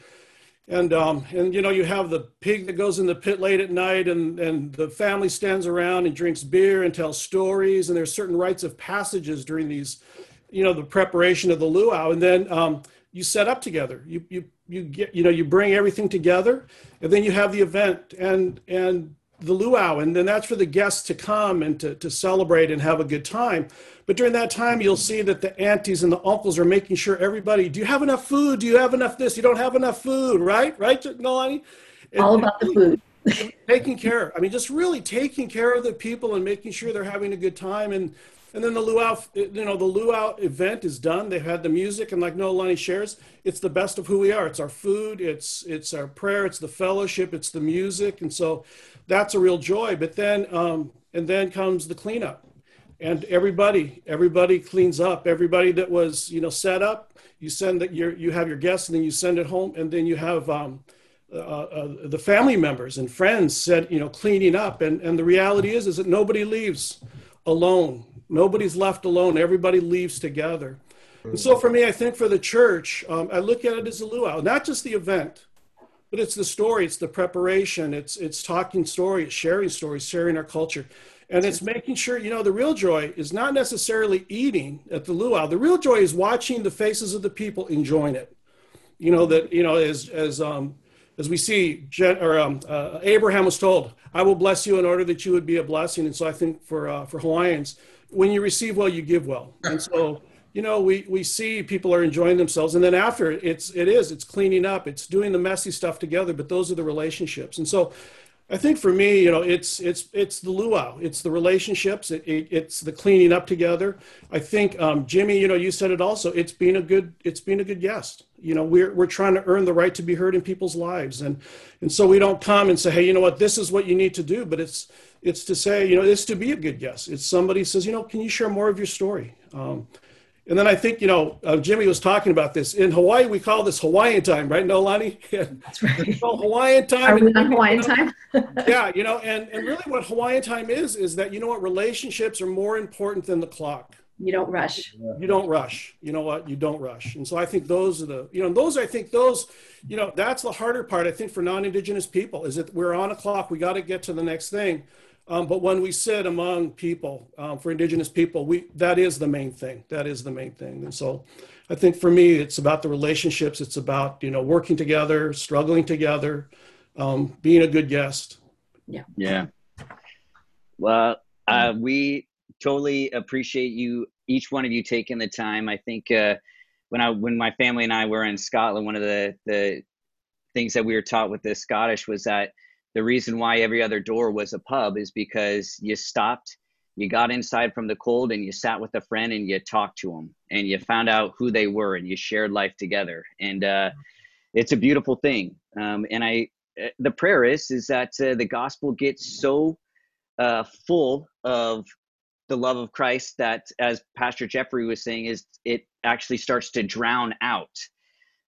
and um, and you know you have the pig that goes in the pit late at night and and the family stands around and drinks beer and tells stories. And there's certain rites of passages during these you know the preparation of the luau. And then um, you set up together. You you you get you know you bring everything together and then you have the event and and the luau and then that's for the guests to come and to, to celebrate and have a good time. But during that time you'll see that the aunties and the uncles are making sure everybody do you have enough food? Do you have enough this? You don't have enough food right? Right Noelani? all about the food. Taking care i mean just really taking care of the people and making sure they're having a good time and and then the luau, you know, the luau event is done. They've had the music, and like Noelani shares, it's the best of who we are. It's our food, it's it's our prayer, it's the fellowship, it's the music, and so that's a real joy. But then, um, and then comes the cleanup, and everybody, everybody cleans up. Everybody that was, you know, set up, you send that you you have your guests, and then you send it home, and then you have. Um, uh, uh, the family members and friends said, you know, cleaning up, and and the reality is, is that nobody leaves alone Nobody's left alone. Everybody leaves together. And so for me, I think for the church, um, I look at it as a luau, not just the event, but it's the story, it's the preparation, it's it's talking story, it's sharing stories, sharing our culture. And it's making sure, you know, the real joy is not necessarily eating at the luau. The real joy is watching the faces of the people enjoying it. You know, that, you know, as as um as we see, or um, uh, Abraham was told, "I will bless you in order that you would be a blessing." And so I think for uh, for Hawaiians, when you receive well, you give well. And so, you know, we, we see people are enjoying themselves. And then after it's, it is, it's cleaning up, it's doing the messy stuff together, but those are the relationships. And so I think for me, you know, it's, it's, it's the luau, it's the relationships, it, it, it's the cleaning up together. I think, um, Jimmy, you know, you said it also, it's being a good, it's being a good guest. You know, we're, we're trying to earn the right to be heard in people's lives. And, and so we don't come and say, Hey, you know what, this is what you need to do, but it's, it's to say, you know, it's to be a good guest. It's somebody says, you know, can you share more of your story? Um, and then I think, you know, uh, Jimmy was talking about this. In Hawaii, we call this Hawaiian time, right? Noelani? That's right. Called Hawaiian time. Are we on Hawaiian time? yeah, you know, and, and really what Hawaiian time is, is that, you know what, relationships are more important than the clock. You don't rush. You don't rush. You know what? You don't rush. And so I think those are the, you know, those, I think those, you know, that's the harder part, I think, for non Indigenous people is that we're on a clock. We got to get to the next thing. Um, but when we sit among people, um, for Indigenous people, we that is the main thing. That is the main thing. And so, I think for me, it's about the relationships. It's about you know working together, struggling together, um, being a good guest. Yeah. Yeah. Well, uh, we totally appreciate you, each one of you, taking the time. I think uh, when I when my family and I were in Scotland, one of the the things that we were taught with the Scottish was that the reason why every other door was a pub is because you stopped you got inside from the cold and you sat with a friend and you talked to them and you found out who they were and you shared life together and uh, it's a beautiful thing um, and i uh, the prayer is is that uh, the gospel gets so uh, full of the love of christ that as pastor jeffrey was saying is it actually starts to drown out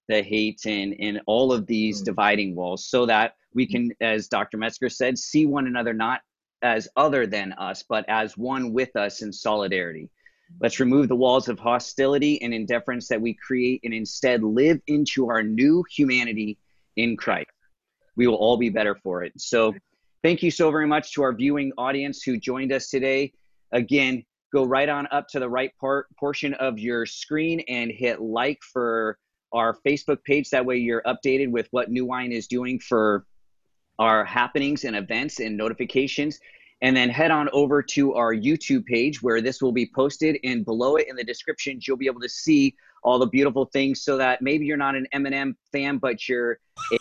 the hate and, and all of these mm. dividing walls so that we can, as Dr. Metzger said, see one another not as other than us, but as one with us in solidarity. Let's remove the walls of hostility and indifference that we create and instead live into our new humanity in Christ. We will all be better for it. So, thank you so very much to our viewing audience who joined us today. Again, go right on up to the right part portion of your screen and hit like for our Facebook page. That way, you're updated with what New Wine is doing for our happenings and events and notifications. And then head on over to our YouTube page where this will be posted. And below it in the descriptions, you'll be able to see all the beautiful things so that maybe you're not an Eminem fan, but you're.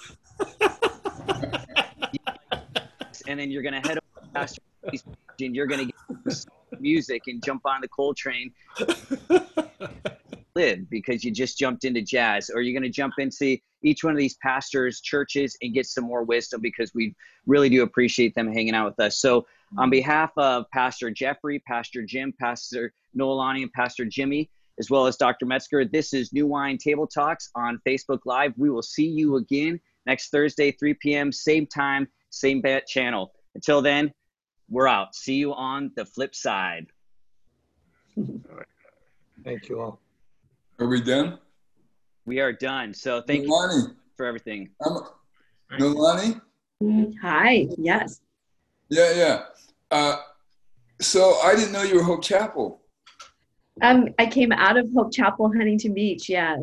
and then you're going to head over to and you're going to get music and jump on the Coltrane live because you just jumped into jazz. Or you're going to jump into each one of these pastors churches and get some more wisdom because we really do appreciate them hanging out with us. So on mm-hmm. behalf of pastor jeffrey pastor jim pastor noelani and pastor jimmy as well as dr metzger this is new wine table talks on facebook live. We will see you again next thursday 3 p.m same time same bat channel. Until then we're out. See you on the flip side. Thank you all. Are we done? we are done so thank you for everything I'm, Noelani? Hi. Yes. Yeah, yeah. Uh, so I didn't know you were Hope Chapel. Um, I came out of Hope Chapel, Huntington Beach. Yeah.